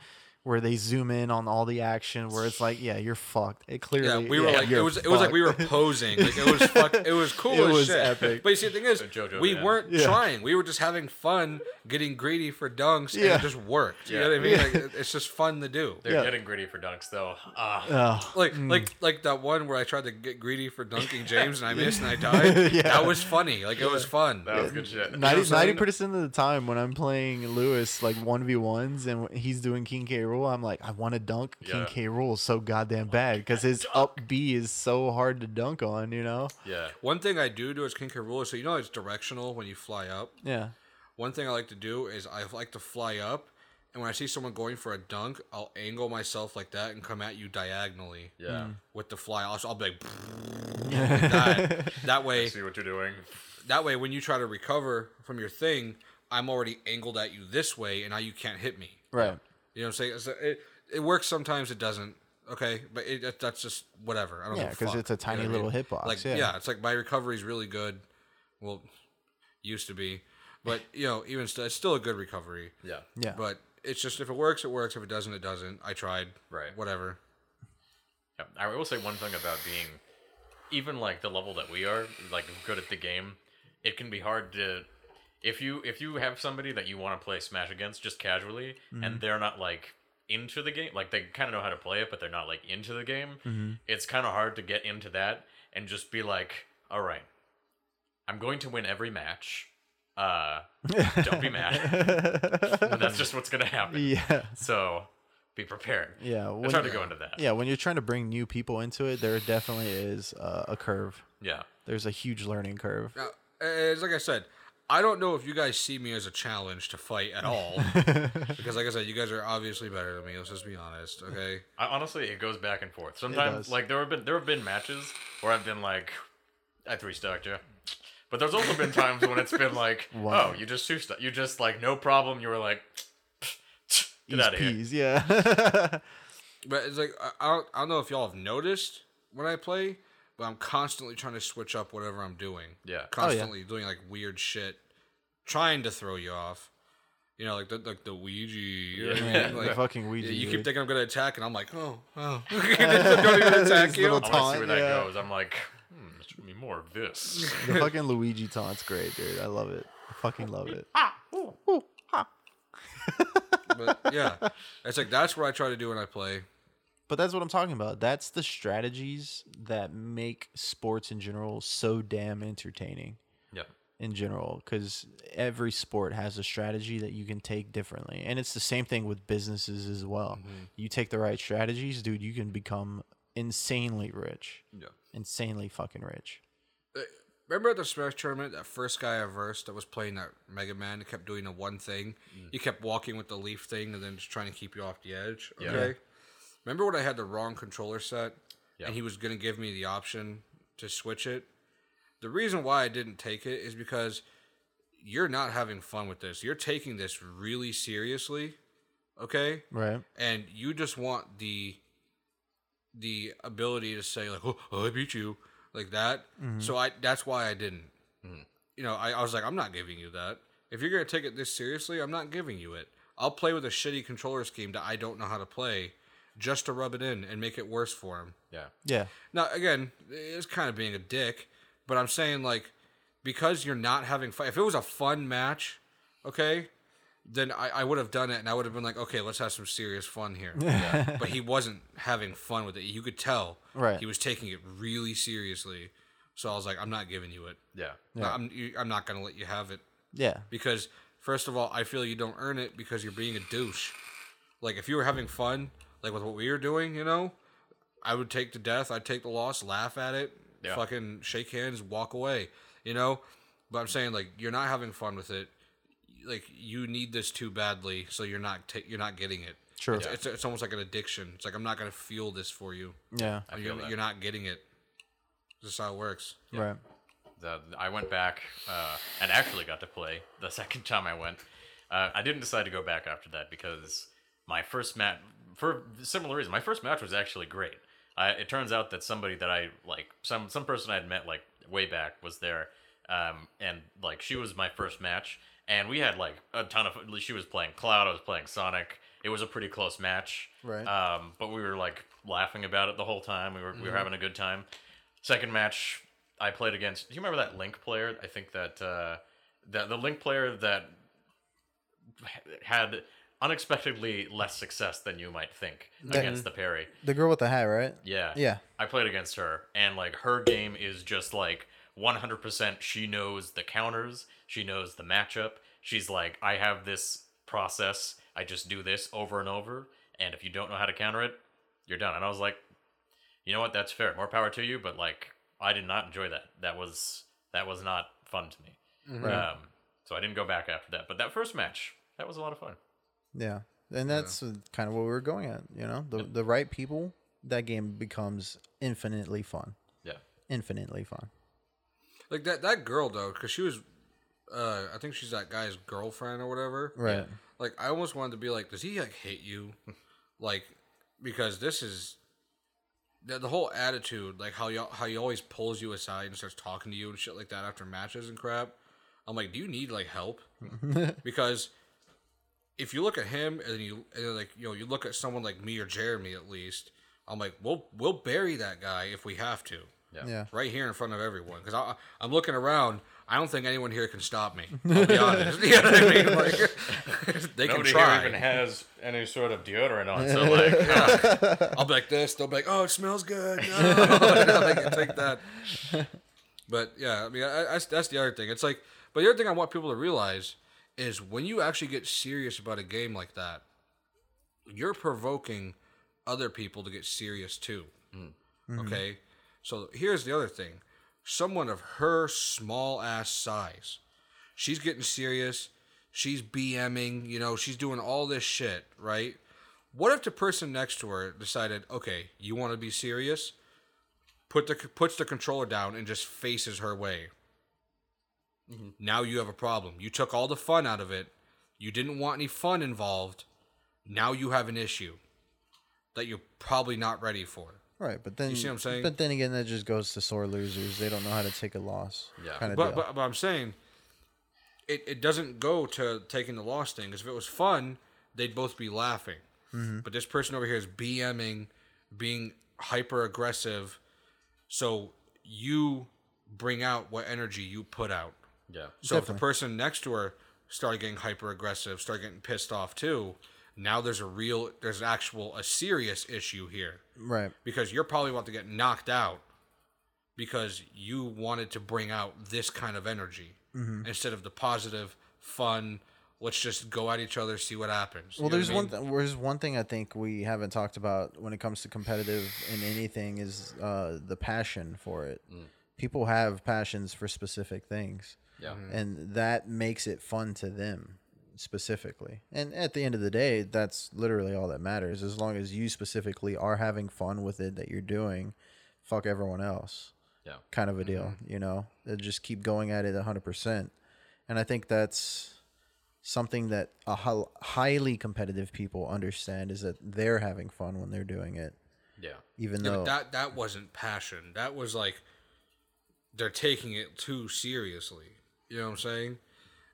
where they zoom in on all the action where it's like, yeah, you're fucked. It clearly Yeah, we were yeah, like it you're was it was like we were posing. Like it was fuck, it was cool It as was shit. epic. But you see the thing is JoJo, we yeah. weren't Yeah. trying. We were just having fun getting greedy for dunks and it just worked. You know what I mean? Yeah. Like it's just fun to do. They're Yeah. getting greedy for dunks though. Ah. Oh, Like like like that one where I tried to get greedy for dunking James and I missed and I died. Yeah. That was funny. Like it was fun. that was good shit. 90 percent of the time when I'm playing Lewis like one v ones and he's doing King K Rool, I'm like, I want to dunk King Yeah. K Rool so goddamn bad because his up B is so hard to dunk on, you know? Yeah. One thing I do do is King K. Rool, so you know it's directional when you fly up. Yeah. One thing I like to do is I like to fly up, and when I see someone going for a dunk, I'll angle myself like that and come at you diagonally. Yeah. Hmm. With the fly, I'll, I'll be like, like that. That way, See what you're doing. that way, when you try to recover from your thing, I'm already angled at you this way, and now you can't hit me. Right. You know what I'm saying? So it it works sometimes. It doesn't. Okay, but it, that- that's just whatever. I don't Yeah, give a 'cause fuck. it's a You know tiny I little mean? hitbox, Like yeah. it's like my recovery is really good. Well, used to be, but you know, even still, it's still a good recovery. Yeah. Yeah. But it's just if it works, it works. If it doesn't, it doesn't. I tried. Right. Whatever. Yeah, I will say one thing about being even like the level that we are, like good at the game, it can be hard to if you if you have somebody that you want to play Smash against just casually and they're not like into the game, like they kind of know how to play it, but they're not like into the game. It's kind of hard to get into that and just be like, all right, I'm going to win every match. Uh, don't be mad. That's just what's gonna happen. Yeah. So be prepared. Yeah. I When, tried to go into that. yeah. When you're trying to bring new people into it, there definitely is uh, a curve. Yeah. There's a huge learning curve. Now, as like I said, I don't know if you guys see me as a challenge to fight at all, because like I said, you guys are obviously better than me. Let's just be honest, okay? I, honestly, it goes back and forth. Sometimes, does. like there have been there have been matches where I've been like, I three stocked you, but there's also been times when it's been like, oh, Wow. oh, you just two stocked, you just like no problem. You were like, get out of here. peas, yeah. But it's like I, I don't, I don't know if y'all have noticed when I play, but I'm constantly trying to switch up whatever I'm doing. Yeah. Oh, yeah. constantly doing like weird shit, trying to throw you off. You know, like the like the Ouija. You know what I Yeah, mean? the fucking Ouija. you keep thinking I'm gonna attack, and I'm like, oh, oh. Don't even attack His you. little I want to see where that yeah. goes. I'm like, hmm, there's gonna be more of this. The fucking Luigi taunt's great, dude. I love it. I fucking love it. But yeah, it's like that's what I try to do when I play. But that's what I'm talking about. That's the strategies that make sports in general so damn entertaining yeah. in general because every sport has a strategy that you can take differently. And it's the same thing with businesses as well. Mm-hmm. You take the right strategies, dude, you can become insanely rich. Yeah. Insanely fucking rich. Uh, remember at the Smash tournament, that first guy I versed that was playing that Mega Man that kept doing the one thing? Mm. He kept walking with the leaf thing and then just trying to keep you off the edge. Yeah. Remember when I had the wrong controller set Yeah. and he was going to give me the option to switch it? The reason why I didn't take it is because you're not having fun with this. You're taking this really seriously. Okay? Right. and you just want the the ability to say like oh, oh, i beat you like that mm-hmm. so i that's why i didn't mm-hmm. you know I, I was like i'm not giving you that if you're gonna take it this seriously i'm not giving you it i'll play with a shitty controller scheme that i don't know how to play just to rub it in and make it worse for him Yeah. Yeah. now again it's kind of being a dick but i'm saying like because you're not having fun if it was a fun match okay then I, I would have done it and I would have been like, okay, let's have some serious fun here. But he wasn't having fun with it. You could tell Right. he was taking it really seriously. So I was like, I'm not giving you it. Yeah. I'm, you, I'm not going to let you have it. Yeah. Because, first of all, I feel you don't earn it because you're being a douche. Like, if you were having fun, like with what we were doing, you know, I would take the death, I'd take the loss, laugh at it, Yeah. fucking shake hands, walk away, you know? But I'm saying, like, you're not having fun with it. Like, you need this too badly, so you're not ta- you're not getting it. Sure. It's, it's, it's almost like an addiction. It's like, I'm not going to feel this for you. Yeah. I You're, feel that. you're not getting it. This is how it works. Right. the, I went back uh, and actually got to play the second time I went. Uh, I didn't decide to go back after that because my first match, for similar reason, my first match was actually great. I, it turns out that somebody that I like, some some person I had met like way back was there, um, and like she was my first match, and we had like a ton of. She was playing Cloud, I was playing Sonic. It was a pretty close match, Right. Um, but we were like laughing about it the whole time. We were we were having a good time. Second match, I played against. Do you remember that Link player? I think that uh, that the Link player that had unexpectedly less success than you might think against the parry. The girl with the hat, right? Yeah. Yeah. I played against her, and like her game is just like 100%. She knows the counters, she knows the matchup. She's like, I have this process, I just do this over and over, and if you don't know how to counter it, you're done. And I was like, you know what? That's fair. More power to you, but like, I did not enjoy that. That was that was not fun to me. Um, so I didn't go back after that. But that first match, that was a lot of fun. Yeah. And that's kind of what we were going at, you know? The the right people, that game becomes infinitely fun. Yeah. Infinitely fun. Like that that girl though, because she was, uh, I think she's that guy's girlfriend or whatever. Right. Like I almost wanted to be like, does he like hate you? like, because this is the, the whole attitude, like how you how he always pulls you aside and starts talking to you and shit like that after matches and crap. I'm like, do you need like help? because if you look at him and you and like you know you look at someone like me or Jeremy at least, I'm like, we'll we'll bury that guy if we have to Yeah. Yeah. right here in front of everyone because I'm looking around. I don't think anyone here can stop me. I'll be honest. You know what I mean? Like, they can Nobody try. here even has any sort of deodorant on, so like, I'll be like this. They'll be like, "Oh, it smells good." No, they can take that. But yeah, I mean, I, that's that's the other thing. It's like, but the other thing I want people to realize is when you actually get serious about a game like that, you're provoking other people to get serious too. Mm-hmm. Okay, so here's the other thing: someone of her small ass size, she's getting serious. She's BMing, you know, she's doing all this shit, right? What if the person next to her decided, okay, you want to be serious? Put the puts the controller down and just faces her way. Now you have a problem. You took all the fun out of it. You didn't want any fun involved. Now you have an issue that you're probably not ready for. Right, but then You see what I'm saying? But then again, that just goes to sore losers. They don't know how to take a loss. Yeah. kind of But, but but I'm saying, it, it doesn't go to taking the loss thing. Because if it was fun, they'd both be laughing. Mm-hmm. But this person over here is BMing, being hyper aggressive. So you bring out what energy you put out. Yeah. So if the Definitely. person next to her started getting hyper aggressive, started getting pissed off too, now there's a real, there's actual, a serious issue here right, because you're probably about to get knocked out because you wanted to bring out this kind of energy Mm-hmm. instead of the positive, fun. Let's just go at each other, see what happens. Well, there's what one. Th- there's one thing I think we haven't talked about when it comes to competitive in anything is uh, the passion for it. Mm. People have passions for specific things, Yeah. Mm-hmm. and that makes it fun to them specifically. And at the end of the day, that's literally all that matters. As long as you specifically are having fun with it that you're doing, fuck everyone else Yeah. kind of a deal, Mm-hmm. you know? They just keep going at it 100%. And I think that's something that a hi- highly competitive people understand is that they're having fun when they're doing it, Yeah. even Yeah, though that that wasn't passion. That was like they're taking it too seriously. You know what I'm saying?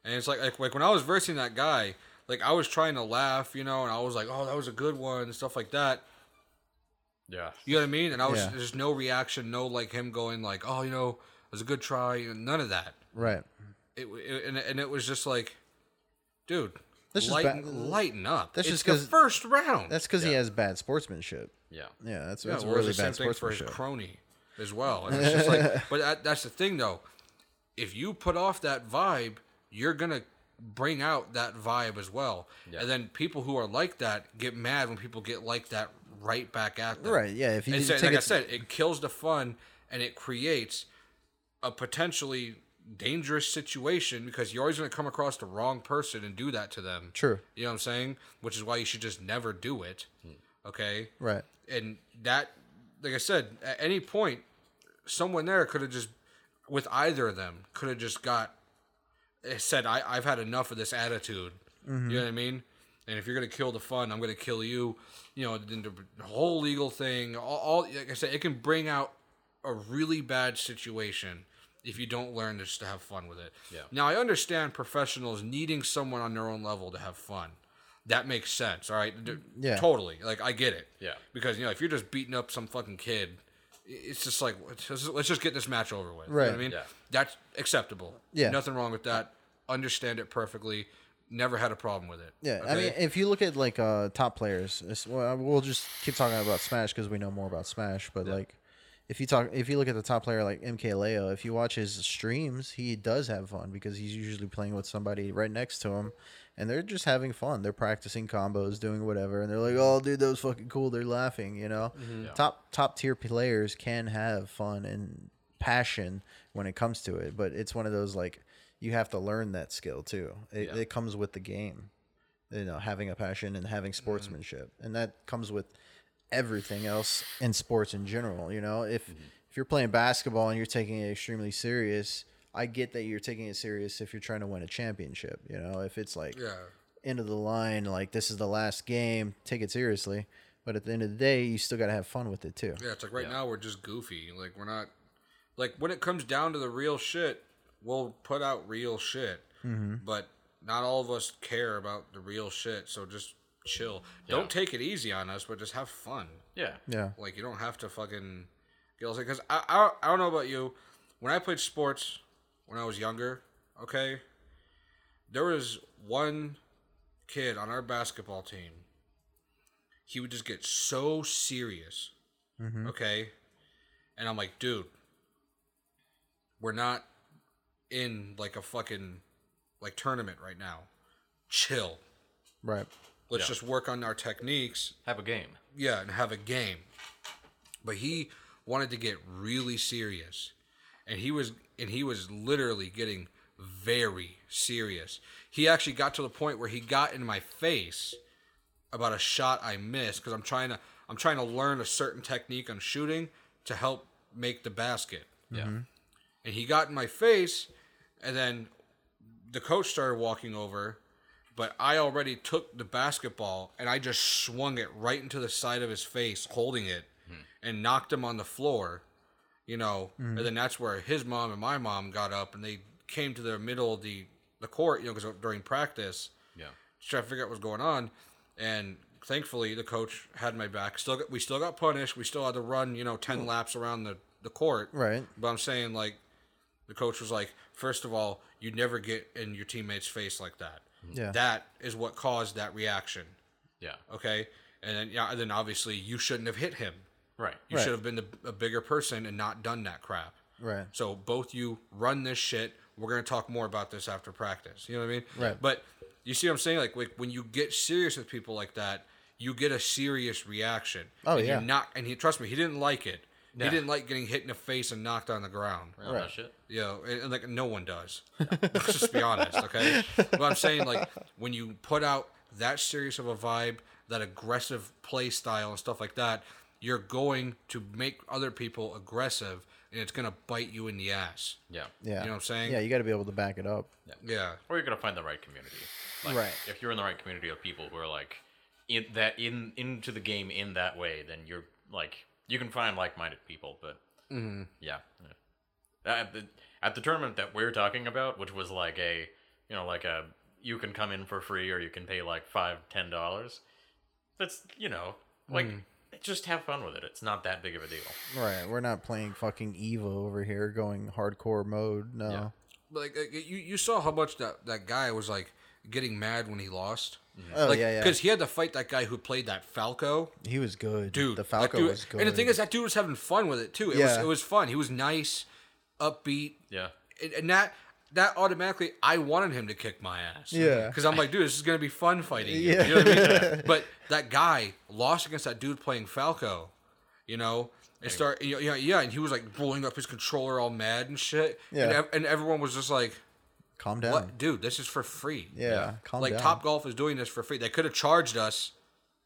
And it's like like like when I was versing that guy, like I was trying to laugh, you know, and I was like, "Oh, that was a good one," and stuff like that. Yeah. You know what I mean? And I was Yeah. there's no reaction, no like him going like, "Oh, you know, it was a good try," none of that. right. It, it and, and it was just like, dude, That's just lighten, ba- lighten up. that's it's just the 'cause- first round. That's because he has bad sportsmanship. Yeah. Yeah, that's, Yeah, that's well, it was really the same bad thing for his crony as well. And it's just like, but that, that's the thing though. If you put off that vibe, you're gonna bring out that vibe as well. Yeah. And then people who are like that get mad when people get like that right back at them. Right, yeah, if you and so, like I said, it kills the fun and it creates a potentially dangerous situation because you're always going to come across the wrong person and do that to them. True. You know what I'm saying? Which is why you should just never do it. Hmm. Okay Right. and that like i said at any point someone there could have just with either of them could have just got eh, said I, i've had enough of this attitude. You know what i mean? And if you're gonna kill the fun i'm gonna kill you. You know the whole legal thing all, all like i said it can bring out a really bad situation if you don't learn just to have fun with it. Yeah. now i understand professionals needing someone on their own level to have fun. That makes sense all right? Yeah. totally like i get it. Yeah. because you know if you're just beating up some fucking kid, it's just like let's just, let's just get this match over with. You know what I mean, Yeah. that's acceptable. Yeah. nothing wrong with that. Understand it perfectly. Never had a problem with it. Yeah, I mean, if you look at like uh, top players, well, we'll just keep talking about Smash because we know more about Smash. But like, if you talk, if you look at the top player like MKLeo, if you watch his streams, he does have fun because he's usually playing with somebody right next to him, and they're just having fun. They're practicing combos, doing whatever, and they're like, "Oh, dude, that was fucking cool." They're laughing, you know. Mm-hmm. Yeah. Top top tier players can have fun and passion when it comes to it, but it's one of those like you have to learn that skill too. It, Yeah. it comes with the game you know having a passion and having mm-hmm. sportsmanship and that comes with everything else in sports in general you know if mm-hmm. if you're playing basketball and you're taking it extremely serious i get that you're taking it serious if you're trying to win a championship you know if it's like yeah, end of the line like this is the last game take it seriously but at the end of the day you still got to have fun with it too yeah. It's like right Yeah. now we're just goofy. Like we're not like when it comes down to the real shit, we'll put out real shit. Mm-hmm. But not all of us care about the real shit. So just chill. Don't take it easy on us, but just have fun. Yeah. yeah Like you don't have to fucking get all because I, I I don't know about you. When I played sports when I was younger, okay, there was one kid on our basketball team. He would just get so serious, mm-hmm. okay, and I'm like, dude, we're not in like a fucking like tournament right now. Chill. right Let's Yeah. just work on our techniques Have a game. yeah, and have a game. But he wanted to get really serious. And he was and he was literally getting very serious. He actually got to the point where he got in my face about a shot I missed cuz I'm trying to I'm trying to learn a certain technique on shooting to help make the basket. Yeah. Mm-hmm. And he got in my face and then the coach started walking over but I already took the basketball and I just swung it right into the side of his face, holding it, hmm. and knocked him on the floor, you know, and mm-hmm. then that's where his mom and my mom got up and they came to the middle of the the court, you know, because during practice, Yeah. to try to figure out what's going on. And thankfully, the coach had my back. Still, got, we still got punished. We still had to run, you know, ten laps around the the court. Right. But I'm saying, like, the coach was like, first of all, you never get in your teammate's face like that. Mm-hmm. Yeah. That is what caused that reaction. Yeah. Okay. And then, yeah, and then obviously you shouldn't have hit him. Right. You Right. should have been the, a bigger person and not done that crap. Right. So both you run this shit. We're gonna talk more about this after practice. You know what I mean? Right. But you see what I'm saying? Like, like when you get serious with people like that, you get a serious reaction. Oh, and yeah. You're not, and he trust me, he didn't like it. Yeah. He didn't like getting hit in the face and knocked on the ground. Well, Right. that shit. You know, and, and, like no one does. Let's just be honest, okay? But I'm saying like when you put out that serious of a vibe, that aggressive play style and stuff like that, you're going to make other people aggressive, and it's gonna bite you in the ass. Yeah. Yeah. You know what I'm saying? Yeah, you got to be able to back it up. Yeah. yeah. Or you're gonna find the right community. Like, Right. If you're in the right community of people who are like in that in into the game in that way, then you're like you can find like-minded people. But Mm-hmm. yeah, yeah. At the at the tournament that we're talking about, which was like a you know like a you can come in for free or you can pay like five ten dollars. That's you know like Mm. Just have fun with it. It's not that big of a deal. Right. We're not playing fucking Evo over here going hardcore mode. No. Yeah. Like uh, you, you saw how much that that guy was like getting mad when he lost. Oh, like, yeah, yeah. Because he had to fight that guy who played that Falco. He was good. dude. The Falco dude- was good. And the thing is, that dude was having fun with it too. It was Yeah. it was fun. He was nice, upbeat, Yeah. and, and that that automatically, I wanted him to kick my ass. Yeah. because I'm like, dude, this is gonna be fun fighting. you. Yeah. you know what I mean? but that guy lost against that dude playing Falco. You know. And start, you know, yeah, yeah, and he was like blowing up his controller, all mad and shit. Yeah. and, ev- and everyone was just like, Calm down. "What, dude? This is for free." Yeah, calm like down. Top Golf is doing this for free. They could have charged us,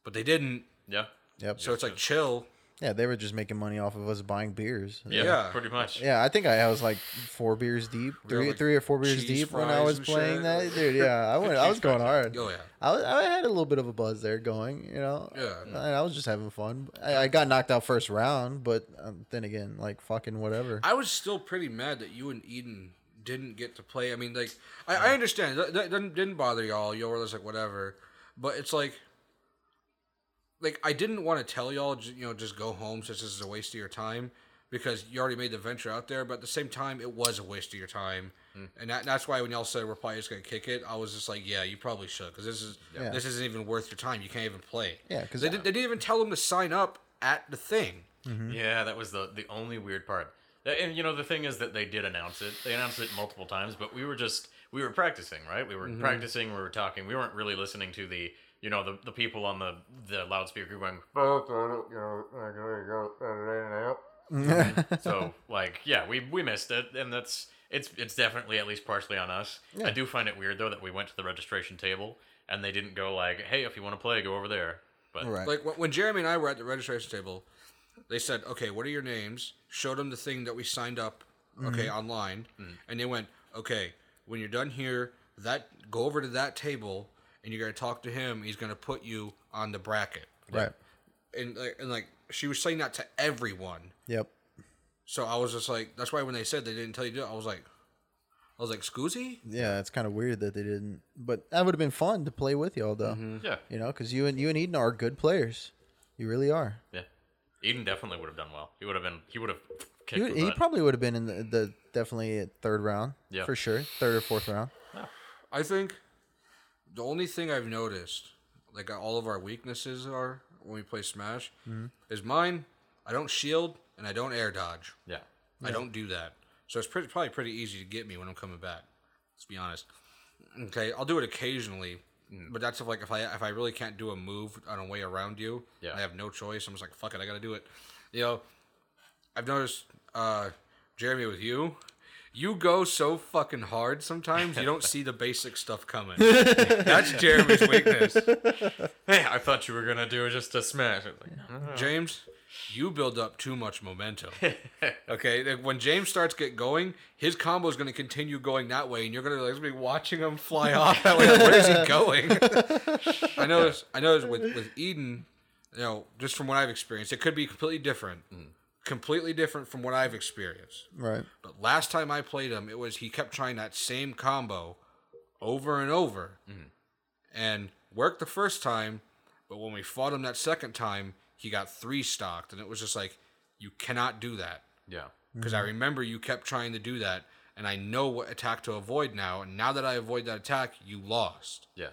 but they didn't. Yeah. Yep. So it's like chill. Yeah, they were just making money off of us buying beers. Yeah. Yeah. Pretty much. Yeah, I think I was like four beers deep, three, like three or four beers deep when I was playing shit. that, dude. Yeah, I went, I was going hard. Oh yeah. I, was, I had a little bit of a buzz there going, you know. Yeah. And I was just having fun. I, I got knocked out first round, but um, then again, like fucking whatever. I was still pretty mad that you and Eden didn't get to play. I mean, like, I, I understand that, that didn't, didn't bother y'all. Y'all were just like whatever, but it's like, like I didn't want to tell y'all, you know, just go home since this is a waste of your time because you already made the venture out there. But at the same time, it was a waste of your time, hmm. and that, that's why when y'all said we're probably just gonna kick it, I was just like, yeah, you probably should because this is Yeah. this isn't even worth your time. You can't even play. Yeah, 'cause they, did, they didn't even tell them to sign up at the thing. Mm-hmm. Yeah, that was the the only weird part. And you know the thing is that they did announce it. They announced it multiple times, but we were just we were practicing, right? We were mm-hmm. practicing. We were talking. We weren't really listening to the you know the the people on the the loudspeaker going. so like yeah, we we missed it, and that's it's it's definitely at least partially on us. I do find it weird though that we went to the registration table and they didn't go like, hey, if you want to play, go over there. But Right. Like when- when Jeremy and I were at the registration table, they said, "Okay, what are your names?" Showed them the thing that we signed up, okay, mm-hmm. online, mm-hmm. and they went, "Okay, when you're done here, that go over to that table, and you're gonna talk to him. He's gonna put you on the bracket." right. And like, and like she was saying that to everyone. Yep. So I was just like, that's why when they said they didn't tell you to do it, I was like, I was like, "Scoozy." Yeah, it's kind of weird that they didn't. But that would have been fun to play with y'all, though. Mm-hmm. yeah, You know, because you and you and Eden are good players. You really are. yeah. Eden definitely would have done well. He would have been. He would have. He, the he probably would have been in the, the definitely third round. Yeah. For sure, third or fourth round. Yeah. I think the only thing I've noticed, like all of our weaknesses are when we play Smash, is mine. I don't shield and I don't air dodge. Yeah. I don't do that, so it's pretty, probably pretty easy to get me when I'm coming back. Let's be honest. Okay, I'll do it occasionally, but that's if like if I if I really can't do a move on a way around you, Yeah. I have no choice. I'm just like fuck it, I gotta do it. You know, I've noticed, uh, Jeremy, with you, you go so fucking hard sometimes you don't see the basic stuff coming. That's Jeremy's weakness. Hey, I thought you were gonna do it just a smash. I like, "No." Uh-huh. James, you build up too much momentum. Okay, like, when James starts get going, his combo is going to continue going that way, and you're going to like, be watching him fly off that way. Like, Where is he going? I noticed. I noticed with with Eden, you know, just from what I've experienced, it could be completely different, mm. Completely different from what I've experienced. Right. But last time I played him, it was he kept trying that same combo over and over, mm-hmm. and worked the first time. But when we fought him that second time, he got three stocked, and it was just like, you cannot do that Yeah. because I mm-hmm. remember you kept trying to do that, and I know what attack to avoid now. And now that I avoid that attack, you lost. Yeah.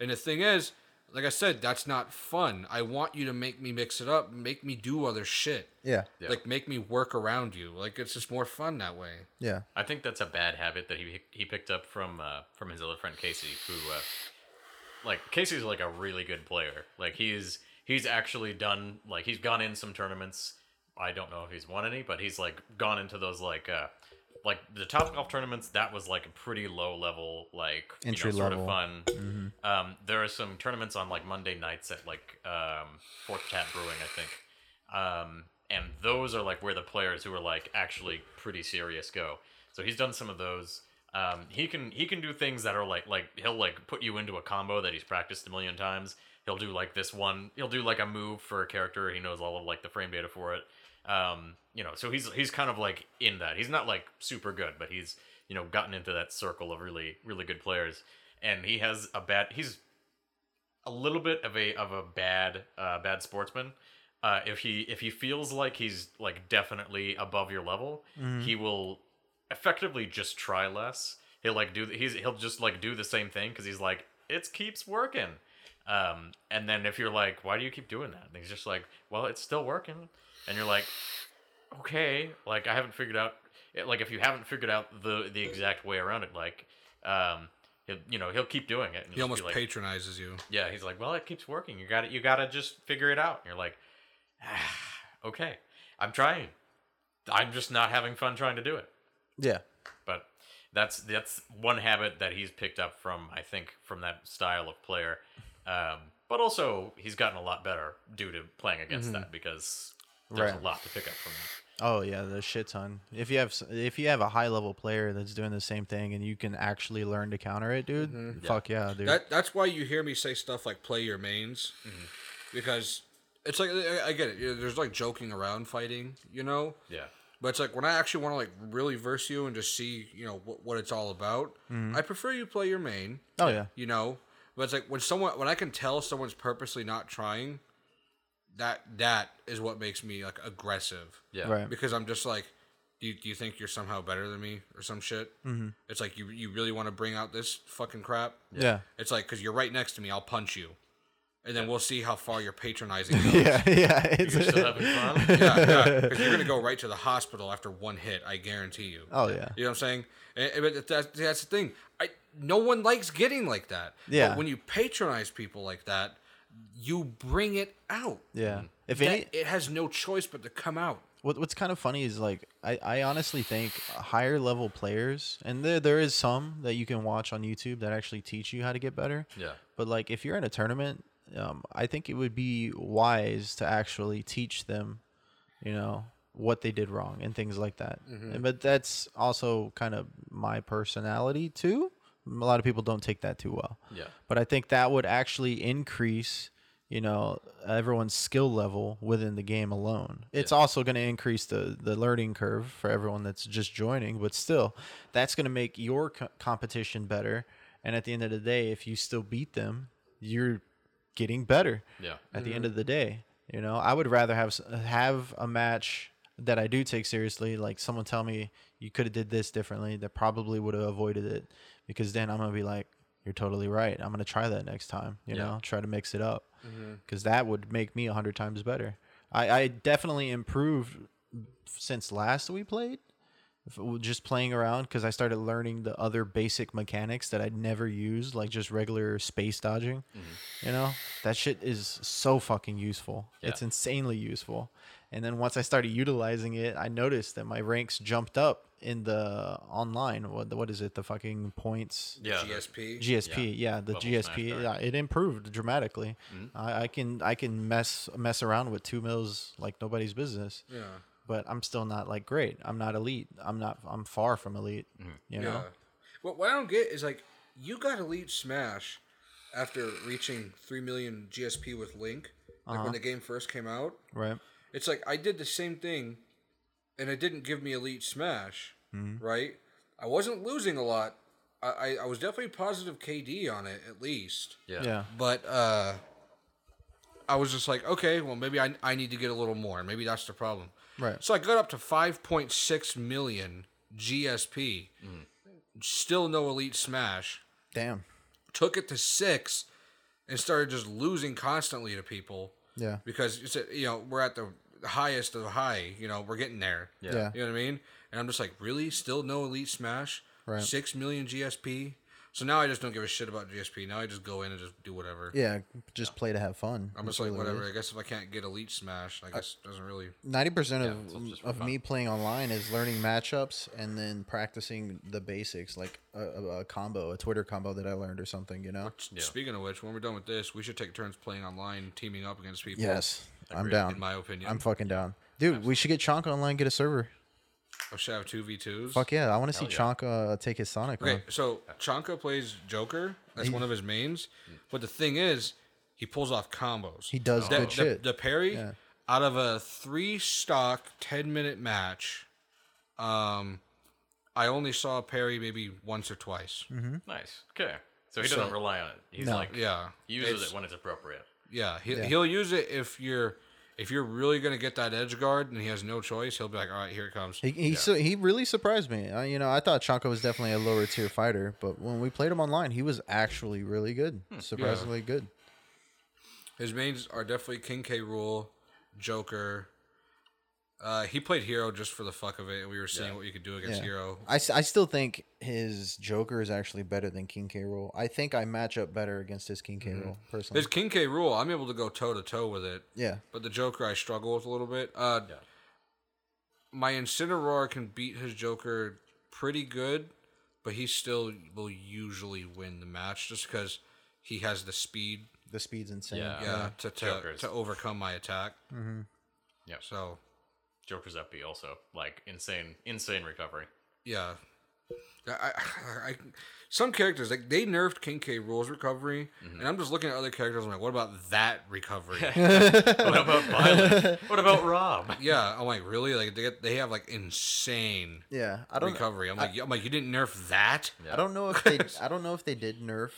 And the thing is, like I said, that's not fun. I want you to make me mix it up, make me do other shit, Yeah. Yeah. like make me work around you. Like it's just more fun that way. Yeah. I think that's a bad habit that he he picked up from uh, from his other friend Casey, who uh, like Casey's like a really good player. Like he's he's actually done like he's gone in some tournaments. I don't know if he's won any, but he's like gone into those like uh like the top golf tournaments. That was like a pretty low level like you know, Entry sort of fun. Um, there are some tournaments on like Monday nights at like um, Fourth Cat Brewing, I think. Um, and those are like where the players who are like actually pretty serious go. So he's done some of those. Um, he can he can do things that are like like he'll like put you into a combo that he's practiced a million times. He'll do like this one. He'll do like a move for a character. He knows all of like the frame data for it. Um, you know, so he's he's kind of like in that. He's not like super good, but he's you know gotten into that circle of really really good players. And he has a bad. He's a little bit of a of a bad uh, bad sportsman. Uh, if he if he feels like he's like definitely above your level, he will effectively just try less. He'll like do he's he'll just like do the same thing because he's like it keeps working. Um, and then if you're like, why do you keep doing that? And he's just like, well, it's still working. And you're like, okay, like I haven't figured out like if you haven't figured out the the exact way around it, like um, he'll, you know he'll keep doing it. And He almost like, patronizes you. yeah, he's like, well, it keeps working. You got to You got to just figure it out. And you're like, ah, okay, I'm trying. I'm just not having fun trying to do it. Yeah. But that's that's one habit that he's picked up from I think from that style of player. Um, but also he's gotten a lot better due to playing against that because there's Right. a lot to pick up from that. Oh yeah, the shit ton. If you have if you have a high level player that's doing the same thing and you can actually learn to counter it, dude. Mm-hmm. Fuck yeah, dude. That that's why you hear me say stuff like play your mains, mm-hmm. because it's like I, I get it. There's like joking around fighting, you know. Yeah. But it's like when I actually want to like really verse you and just see, you know, what, what it's all about. Mm-hmm. I prefer you play your main. oh yeah. you know. But it's like when someone when I can tell someone's purposely not trying, that that is what makes me like aggressive. Yeah. Right. Because I'm just like, do you, do you think you're somehow better than me or some shit? Mm-hmm. It's like you you really want to bring out this fucking crap. Yeah. It's like because you're right next to me, I'll punch you, and then we'll see how far you're patronizing. goes. Yeah, yeah. It's You're still having fun? yeah, yeah. Because you're gonna go right to the hospital after one hit. I guarantee you. oh yeah. You know what I'm saying? And, and- but that's, that's the thing. I no one likes getting like that. Yeah. But when you patronize people like that, you bring it out. Yeah. If That- any, it has no choice but to come out. what, what's kind of funny is like I, I honestly think higher level players, and there there is some that you can watch on YouTube that actually teach you how to get better. Yeah. But like if you're in a tournament, um, I think it would be wise to actually teach them, you know, what they did wrong and things like that. And, but that's also kind of my personality too. A lot of people don't take that too well. Yeah. But I think that would actually increase, you know, everyone's skill level within the game alone. It's also going to increase the the learning curve for everyone that's just joining, but still, that's going to make your co- competition better. And at the end of the day, if you still beat them, you're getting better. Yeah. At the end mm-hmm. of the day, you know, I would rather have have a match that I do take seriously. Like someone tell me you could have did this differently, that probably would have avoided it, because then I'm gonna be like, you're totally right. I'm gonna try that next time. You Yeah. know, try to mix it up, mm-hmm. because that would make me a hundred times better. I, I definitely improved since last we played. If it was Just playing around because I started learning the other basic mechanics that I'd never used, like just regular space dodging. Mm-hmm. You know, that shit is so fucking useful. It's insanely useful. And then once I started utilizing it, I noticed that my ranks jumped up in the online. What what is it? The fucking points. Yeah. GSP. GSP, yeah, the Bubble GSP, Mm-hmm. yeah, it improved dramatically. I, I can I can mess mess around with two mils like nobody's business, yeah. but I'm still not like great. I'm not elite. I'm not. I'm far from elite. Mm-hmm. You know. Yeah. What, what I don't get is like you got Elite Smash after reaching three million GSP with Link, like when the game first came out. Right. It's like I did the same thing, and it didn't give me elite smash, right? I wasn't losing a lot. I, I, I was definitely positive KD on it at least, Yeah. Yeah. but uh, I was just like, okay, well maybe I I need to get a little more. Maybe that's the problem. Right. So I got up to five point six million GSP. Still no elite smash. Damn. Took it to six, and started just losing constantly to people Yeah. because it's a- you know we're at the highest of the high. You know we're getting there. Yeah. Yeah. You know what I mean? And I'm just like, really? Still no elite smash? Right. Six million GSP. So now I just don't give a shit about GSP. Now I just go in and just do whatever. Yeah. Just play to have fun. I'm just like whatever. I guess if I can't get elite smash, I guess it doesn't really. Ninety percent of it's just for of fun. me playing online is learning matchups and then practicing the basics, like a, a, a combo, a Twitter combo that I learned or something. You know. Speaking of which, when we're done with this, we should take turns playing online, teaming up against people. Yes, I'm Agreed. down. In my opinion, I'm fucking down, dude. We should get Chonka online, get a server. I should have two v twos. Fuck yeah, I want to see Hell yeah. Chonka uh, take his Sonic. Okay, on. so Chanka plays Joker. That's one of his mains. But the thing is, he pulls off combos. He does the, good the, shit. the parry Yeah. out of a three stock ten minute match. Um, I only saw a parry maybe once or twice. Nice. Okay. So he doesn't So- rely on it. He's No. like Yeah, he uses it's- it when it's appropriate. Yeah, he, Yeah. he'll use it if you're really gonna get that edge guard and he has no choice. He'll be like, all right, here it comes. He he, su- he really surprised me. Uh, you know, I thought Chanko was definitely a lower tier fighter, but when we played him online, he was actually really good, surprisingly good. His mains are definitely King K. Rool, Joker. Uh, he played Hero just for the fuck of it, and we were seeing what you could do against Yeah. Hero. I, s- I still think his Joker is actually better than King K. Rool. I think I match up better against his King K. Rool personally. His King K. Rool, I'm able to go toe to toe with it, yeah, but the Joker I struggle with a little bit. Uh, Yeah. My Incineroar can beat his Joker pretty good, but he still will usually win the match just because he has the speed, the speed's insane. Yeah. yeah, to to, Joker's- to overcome my attack. Mm-hmm. Yeah. So Joker's FP also like insane, insane recovery. Yeah. I, I, I, some characters like they nerfed King K Rools recovery, mm-hmm. and I'm just looking at other characters. I'm like, what about that recovery? what about Violet? what about Rob? yeah, I'm like, really? Like they get, they have like insane Yeah, I don't. recovery. I'm like, I'm like, you didn't nerf that? I don't know if they. I don't know if they did nerf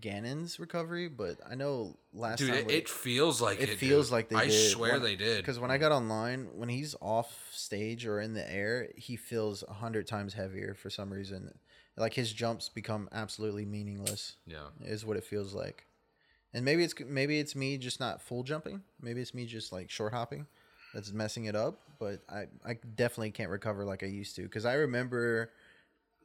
Ganon's recovery, but I know last Dude, time it, it feels like it. it feels dude. like they I did. swear When- they did. Because when I got online, when he's off stage or in the air, he feels a hundred times heavier for some reason. Like his jumps become absolutely meaningless. Yeah. is what it feels like. And maybe it's maybe it's me just not full jumping. Maybe it's me just like short hopping that's messing it up. But I I definitely can't recover like I used to because I remember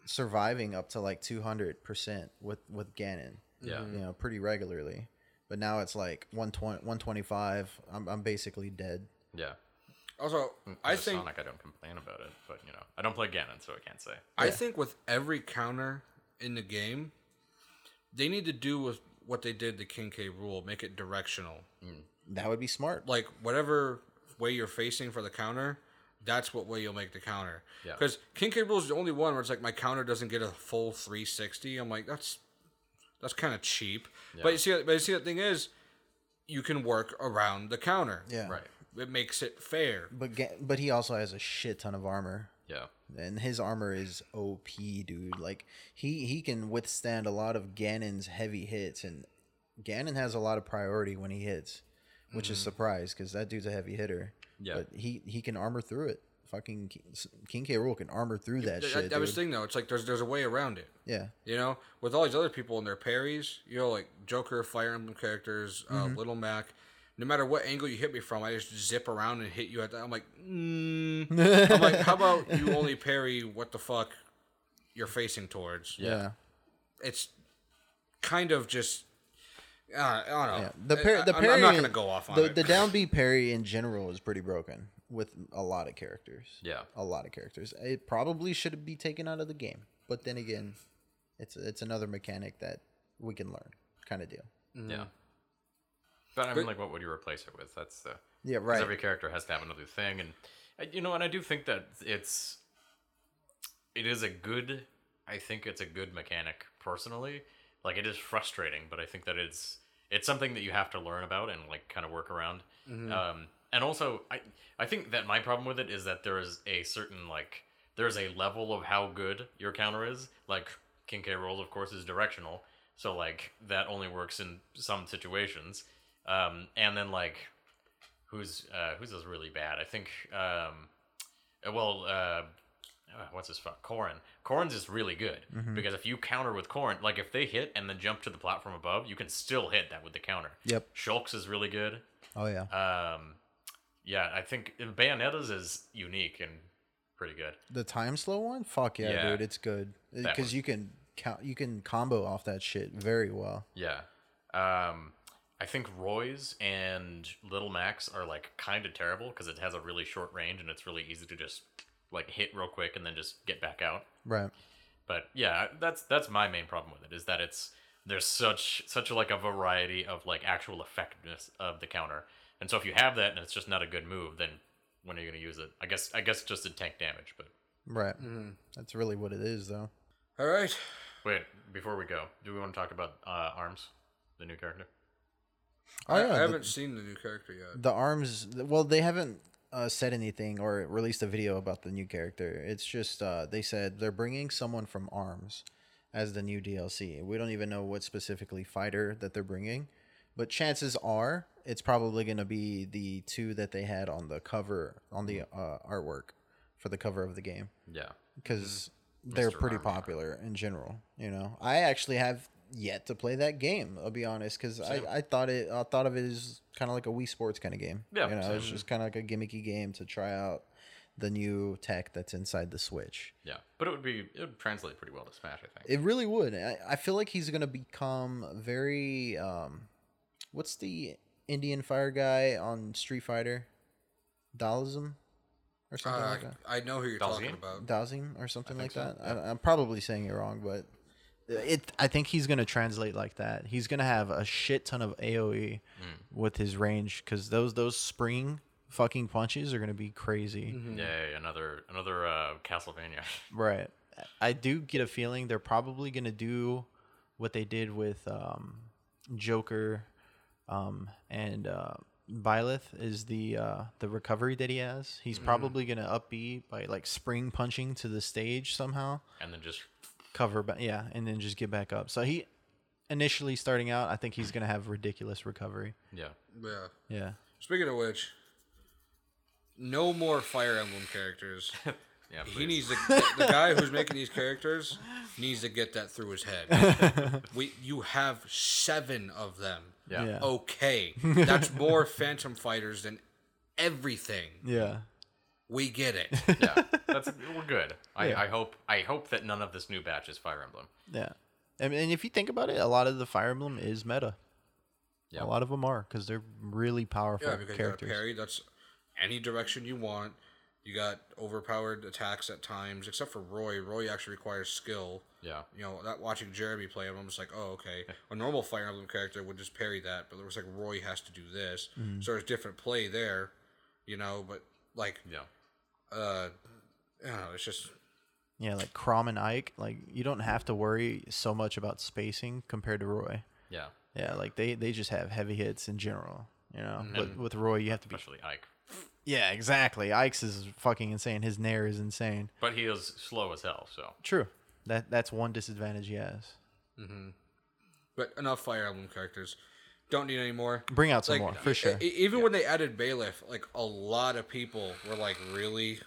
surviving up to like two hundred percent with with Ganon. Yeah. you know, pretty regularly. But now it's like 120, 125. I'm I'm basically dead. Yeah. Also, mm, I think Sonic, I don't complain about it, but you know, I don't play Ganon, so I can't say. I think with every counter in the game, they need to do with what they did to King K Rool, make it directional. Mm. That would be smart. like whatever way you're facing for the counter, that's what way you'll make the counter. Yeah. Because King K. Rool is the only one where it's like my counter doesn't get a full 360. I'm like that's that's kind of cheap. But you see, but you see, the thing is, you can work around the counter. Yeah. Right. It makes it fair. But Ga- but he also has a shit ton of armor. Yeah. and his armor is OP, dude. Like he he can withstand a lot of Ganon's heavy hits, and Ganon has a lot of priority when he hits, which is mm-hmm. surprise because that dude's a heavy hitter. Yeah. but he he can armor through it. Fucking King- King K. Rool can armor through that shit. that was the thing though. It's like there's there's a way around it. yeah, You know, with all these other people and their parries, you know, like Joker, Fire Emblem characters, uh, Little Mac. No matter what angle you hit me from, I just zip around and hit you at that. I'm like, mm. I'm like, how about you only parry what the fuck you're facing towards? yeah. It's kind of just. Uh, I don't know. Yeah, the par- the I'm, parry. I'm not gonna go off on the, it. The down B parry in general is pretty broken with a lot of characters. Yeah. a lot of characters. It probably should be taken out of the game, but then again, it's it's another mechanic that we can learn, kind of deal. Yeah. But I mean, like, what would you replace it with? That's the Yeah, 'cause right. Every character has to have another thing, and uh, you know, and I do think that it's it is a good. I think it's a good mechanic personally. Like it is frustrating, but I think that it's it's something that you have to learn about and like kind of work around. Um, and also, I I think that my problem with it is that there is a certain like there's a level of how good your counter is. Like King K Rool's, of course, is directional, so like that only works in some situations. Um, and then like who's uh, who's is really bad? I think um, uh, well. Uh, uh, what's his fuck? Corrin. Corrin's is really good because if you counter with Corrin, like if they hit and then jump to the platform above, you can still hit that with the counter. Yep. Shulk's is really good. Oh yeah. Um, yeah, I think Bayonetta's is unique and pretty good. The time slow one? Fuck yeah, Yeah. dude, it's good That because one. you can count, you can combo off that shit very well. Yeah. Um, I think Roy's and Little Mac's are like kind of terrible because it has a really short range and it's really easy to just like hit real quick and then just get back out. Right. But yeah, that's that's my main problem with it is that it's there's such such like a variety of like actual effectiveness of the counter. And so if you have that and it's just not a good move, then when are you going to use it? I guess I guess just in tank damage, but Right. That's really what it is, though. All right. wait, before we go, do we want to talk about uh, Arms, the new character? Oh I, yeah. I the- haven't seen the new character yet. the arms well they haven't uh, said anything or released a video about the new character it's just uh, they said they're bringing someone from arms as the new dlc we don't even know what specifically fighter that they're bringing but chances are it's probably going to be the two that they had on the cover on the uh, artwork for the cover of the game Yeah. because they're Mr. pretty popular in general. You know, I actually have yet to play that game. I'll be honest, because I, I thought it I thought of it as kind of like a Wii Sports kind of game. Yeah, you know, it's same. just kind of like a gimmicky game to try out the new tech that's inside the Switch. Yeah, but it would be it would translate pretty well to Smash, I think. It really would. I, I feel like he's gonna become very. Um, what's the Indian fire guy on Street Fighter? Daalism, or something Uh, like that. I know who you're Dalzian? talking about. Dazim or something like so, that. I, I'm probably saying it wrong, but it. I think he's gonna translate like that. He's gonna have a shit ton of AOE with his range because those those spring fucking punches are gonna be crazy. Yeah, yeah, yeah, another another uh, Castlevania. Right. I do get a feeling they're probably gonna do what they did with um, Joker, um, and uh, Byleth is the uh, the recovery that he has. He's probably gonna up B by like spring punching to the stage somehow. and then just cover back yeah and then just get back up so he initially starting out i think he's gonna have ridiculous recovery yeah. Yeah. yeah Speaking of which, no more Fire Emblem characters. Yeah, He please. needs to. The guy who's making these characters needs to get that through his head. We, you have seven of them. Yeah. Yeah. Okay, that's more Phantom Fighters than everything. yeah We get it. yeah, that's we're good. I, Yeah. I hope I hope that none of this new batch is Fire Emblem. yeah and, and if you think about it a lot of the fire emblem is meta Yeah. a lot of them are because they're really powerful Yeah, because characters you got parry. That's any direction you want. You got overpowered attacks at times, except for Roy. Roy actually requires skill. Yeah. You know, that watching Jeremy play him, I'm just like, oh, okay. A normal Fire Emblem character would just parry that, but it looks like Roy has to do this. So there's different play there, you know. But like, Yeah. uh, I don't know, it's just yeah like Chrom and ike like you don't have to worry so much about spacing compared to roy Yeah. yeah like they they just have heavy hits in general you know but And with roy you have to be Especially Ike. Yeah exactly ike's is fucking insane his nair is insane But he is slow as hell, so True. That that's one disadvantage he has. Mm-hmm. but enough Fire Emblem characters. Don't need any more. Bring out some Like, more for sure. e- even when they added Byleth, like a lot of people were like, "Really?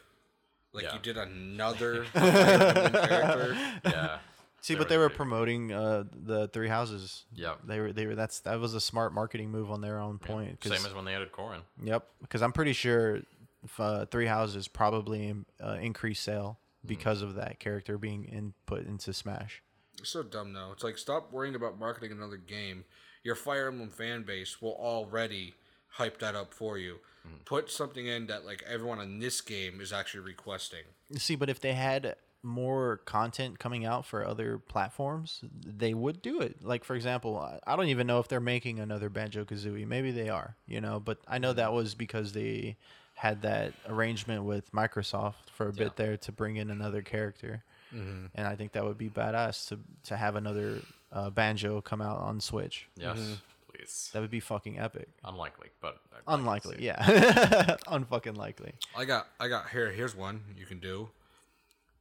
Like Yeah. you did another Fire Emblem character?" yeah. See, they're but they were really promoting uh, the three houses. Yep. They were they were that's that was a smart marketing move on their own point. 'cause- Same as when they added Corrin. yep, because I'm pretty sure if, uh, three houses probably uh, increased sale because of that character being input into Smash. It's so dumb though. It's like stop worrying about marketing another game. Your Fire Emblem fan base will already hype that up for you. Put something in that like everyone in this game is actually requesting. See, but if they had more content coming out for other platforms, they would do it. Like for example, I- I don't even know if they're making another Banjo Kazooie. Maybe they are, you know. But I know that was because they had that arrangement with Microsoft for a bit there to bring in another character, and I think that would be badass to to have another uh, Banjo come out on Switch. Yes, Mm-hmm. please. That would be fucking epic. Unlikely, but I'd Unlikely, see it. yeah. Unfucking likely. I got I got here here's one you can do.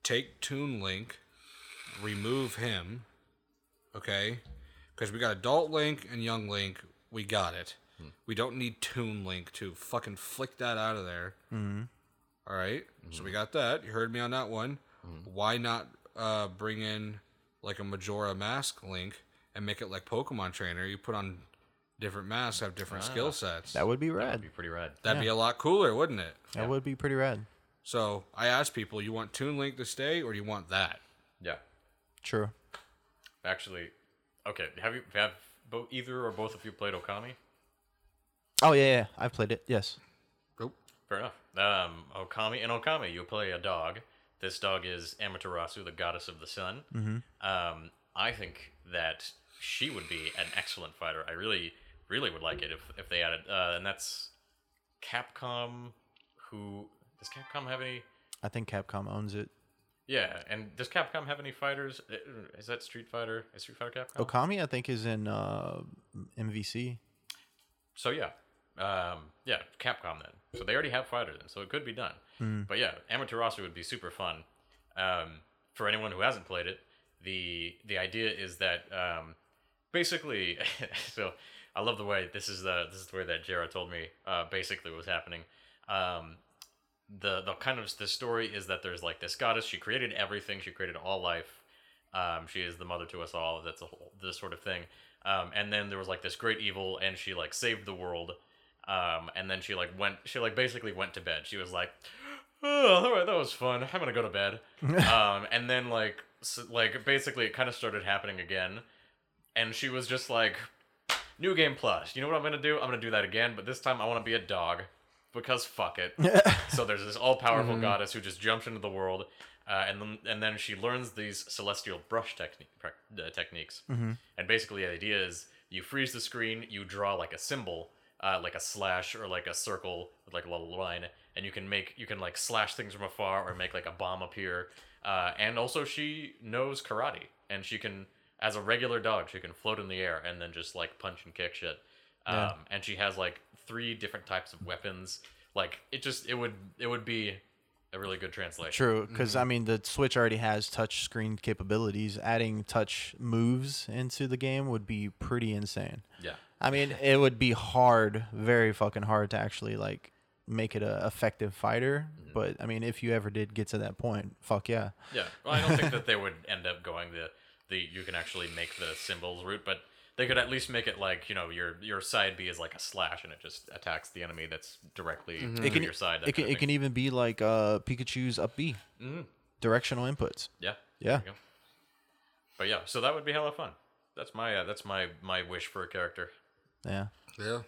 Take Toon Link, remove him. Okay? Because we got adult Link and young Link, we got it. We don't need Toon Link to fucking flick that out of there. Mm-hmm. right, so we got that. You heard me on that one. Why not uh, bring in like a Majora mask Link and make it like Pokemon Trainer? You put on different masks, have different skill sets. That would be That'd rad. be pretty rad. That'd be a lot cooler, wouldn't it? That would be pretty rad. So I asked people, you want Toon Link to stay or do you want that? Yeah. True. Actually, okay. Have you have both either or both of you played Okami? Oh yeah, yeah. I've played it. Yes. Nope. Fair enough. Um, Okami in Okami, you play a dog. This dog is Amaterasu, the goddess of the sun. Mm-hmm. Um, I think that she would be an excellent fighter. I really, really would like it if if they added. Uh, and that's Capcom. Who does Capcom have any? I think Capcom owns it. Yeah, and does Capcom have any fighters? Uh, Is that Street Fighter? Is Street Fighter Capcom? Okami, I think, is in uh, MVC. So yeah, um, yeah, Capcom then. So they already have fighters then, so it could be done. But yeah, Amaterasu would be super fun. Um, for anyone who hasn't played it, the the idea is that um, basically, so I love the way this is the this is the way that Jara told me uh, basically what was happening. Um, the the kind of the story is that there's like this goddess. She created everything. She created all life. Um, she is the mother to us all. That's a whole this sort of thing. Um, and then there was like this great evil, and she like saved the world. Um, and then she like went. She like basically went to bed. She was like, "Oh, all right, that was fun. I'm gonna go to bed." um, and then like s like basically it kind of started happening again, and she was just like, "New game plus. You know what I'm gonna do? I'm gonna do that again, but this time I want to be a dog." Because fuck it. so there's this all-powerful goddess who just jumps into the world, uh, and then and then she learns these celestial brush technique, uh, techniques. And basically, the idea is you freeze the screen, you draw like a symbol, uh, like a slash or like a circle with like a little line, and you can make you can like slash things from afar or make like a bomb appear. Uh, and also, she knows karate, and she can, as a regular dog, she can float in the air and then just like punch and kick shit. Um, and she has like three different types of weapons. Like it just it would it would be a really good translation. True, because I mean the Switch already has touch screen capabilities. Adding touch moves into the game would be pretty insane. Yeah. I mean, it would be hard, very fucking hard to actually like make it a effective fighter. But I mean, if you ever did get to that point, fuck yeah. Yeah. Well, I don't think that they would end up going the the you can actually make the symbols route, but they could at least make it like you know your your side B is like a slash and it just attacks the enemy that's directly to It can your side. it can it can even be like uh Pikachu's up B, directional inputs. yeah Yeah. there you go. But yeah, so that would be hella fun. That's my uh, that's my my wish for a character. Yeah. Yeah,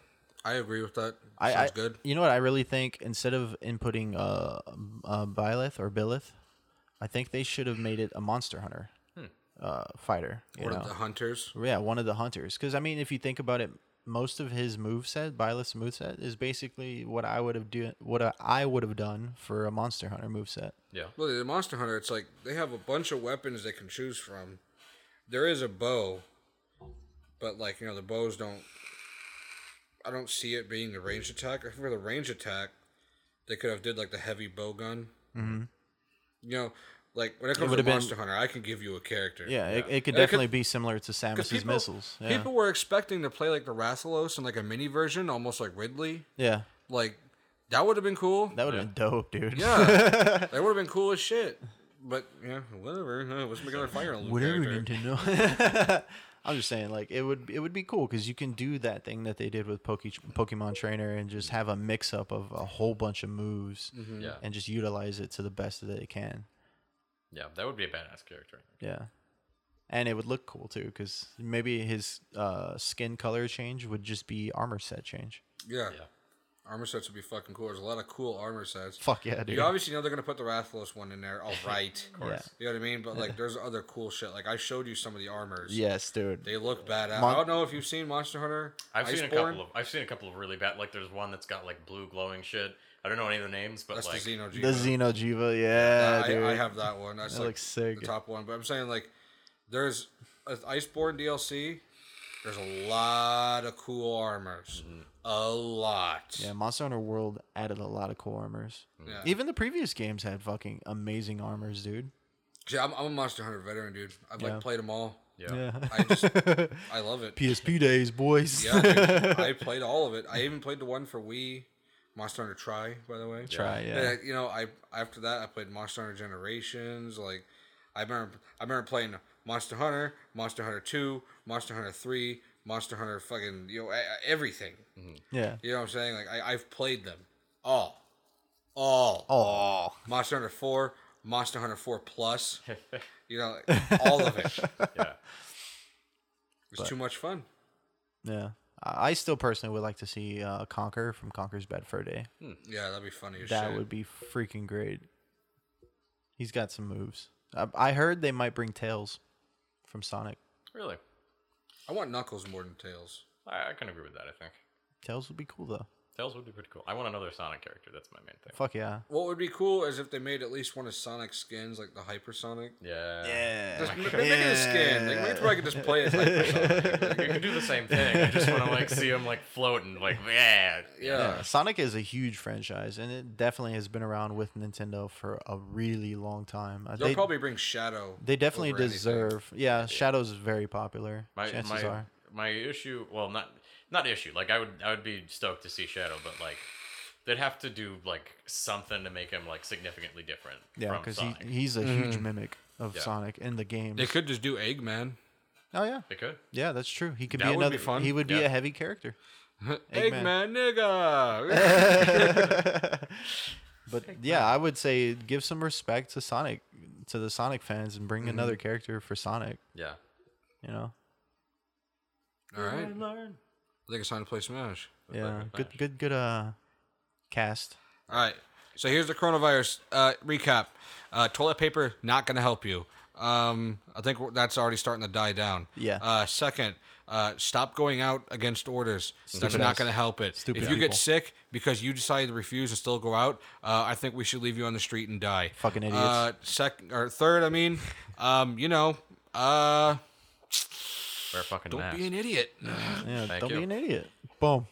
I agree with that. I, Sounds I good. You know what? I really think instead of inputting uh, uh Byleth or Billith, I think they should have made it a Monster Hunter uh, fighter. You One know? of the hunters. Yeah, one of the hunters. Because I mean, if you think about it, most of his moveset, Byleth's moveset, is basically what I would have do what I would have done for a Monster Hunter moveset. Yeah. Well, the Monster Hunter, it's like they have a bunch of weapons they can choose from. There is a bow, but like you know, the bows don't. I don't see it being a ranged attack. I think for the range attack, they could have did like the heavy bow gun. Mm-hmm. You know, like when it comes to would've been- Monster Hunter, I can give you a character. Yeah, It, it could And it definitely could- be similar to Samus's people, missiles. Yeah. people were expecting to play like the Rathalos in like a mini version, almost like Ridley. yeah, Like that would have been cool. that would have been dope, dude. Yeah, that would have been cool as shit. But yeah, whatever. huh, Let's make another fire Emblem Whatever, character. Nintendo. I'm just saying, like it would it would be cool because you can do that thing that they did with Poke, Pokemon Trainer and just have a mix up of a whole bunch of moves mm-hmm. Yeah. and just utilize it to the best that it can. Yeah. That would be a badass character. Yeah, and it would look cool too because maybe his uh, skin color change would just be armor set change. Yeah. Yeah. Armor sets would be fucking cool. There's a lot of cool armor sets. Fuck yeah, dude. You obviously know they're gonna put the Rathalos one in there. All right. Yeah. You know what I mean? But like, there's other cool shit. Like I showed you some of the armors. Yes, dude. They look badass. Mon- I don't know if you've seen Monster Hunter. I've seen a Iceborne. couple of I've seen a couple of really bad like there's one that's got like blue glowing shit. I don't know any of the names, but That's like the Xeno'jiiva. The Xeno'jiiva, yeah, I, dude. I have that one. That's That like looks sick. the top one. But I'm saying like, there's a Iceborne DLC. There's a lot of cool armors. Mm-hmm. A lot. Yeah, Monster Hunter World added a lot of cool armors. Mm-hmm. Yeah. Even the previous games had fucking amazing armors, dude. See, I'm, I'm a Monster Hunter veteran, dude. I've Yeah. like played them all. Yeah. I just, I love it. PSP days, boys. Yeah, dude, I played all of it. I even played the one for Wii, Monster Hunter Tri, by the way. Tri, yeah. And, you know, I after that I played Monster Hunter Generations. Like, I remember, I remember playing Monster Hunter, Monster Hunter Two, Monster Hunter Three, Monster Hunter fucking you know everything. Mm-hmm. Yeah. You know what I'm saying? Like, I, I've played them all, all. all. Monster Hunter Four, Monster Hunter Four Plus. You know, all of it. Yeah. it It's too much fun. yeah. I I still personally would like to see uh, Conker from Conker's Bad Fur Day. Yeah, that'd be funny as That shit. would be freaking great. He's got some moves. I, I heard they might bring Tails from Sonic. Really. I want Knuckles more than Tails. I, I can agree with that. I think Tails would be cool though. Tails would be pretty cool. I want another Sonic character. That's my main thing. Fuck yeah. What would be cool is if they made at least one of Sonic's skins, like the Hypersonic. Yeah. Yeah. Just ma- make it a skin. Like, maybe probably could just play it. Hypersonic. You can do the same thing. I just want to like see him like floating, like yeah. yeah. Yeah, Sonic is a huge franchise, and it definitely has been around with Nintendo for a really long time. Uh, They'll they, probably bring Shadow. they definitely over anything. deserve. Yeah, Shadows is very popular. My Chances my are. my issue. Well, not not issue. Like I would I would be stoked to see Shadow, but like they'd have to do like something to make him like significantly different. Yeah, because he, he's a huge mimic of Yeah. Sonic in the game. They could just do Eggman. oh yeah, They could. yeah, that's true. He could That be would be another. fun. He would be Yeah. a heavy character. Eggman, nigga. But yeah, I would say give some respect to Sonic, to the Sonic fans, and bring Mm-hmm. another character for Sonic. Yeah. You know, All right. I think it's time to play Smash. yeah, good, Smash. good, good. Uh, cast. All right. So here's the coronavirus uh, recap. Uh, toilet paper not going to help you. Um, I think that's already starting to die down. Yeah. Uh, second, uh, stop going out against orders. that's Stupid not going to help it. stupid if you get sick because you decided to refuse and still go out, uh, I think we should leave you on the street and die. Fucking idiots. Uh, second or third, I mean, um, you know, uh, Wear a fucking don't mask. be an idiot. Yeah, Thank don't you. be an idiot. Boom.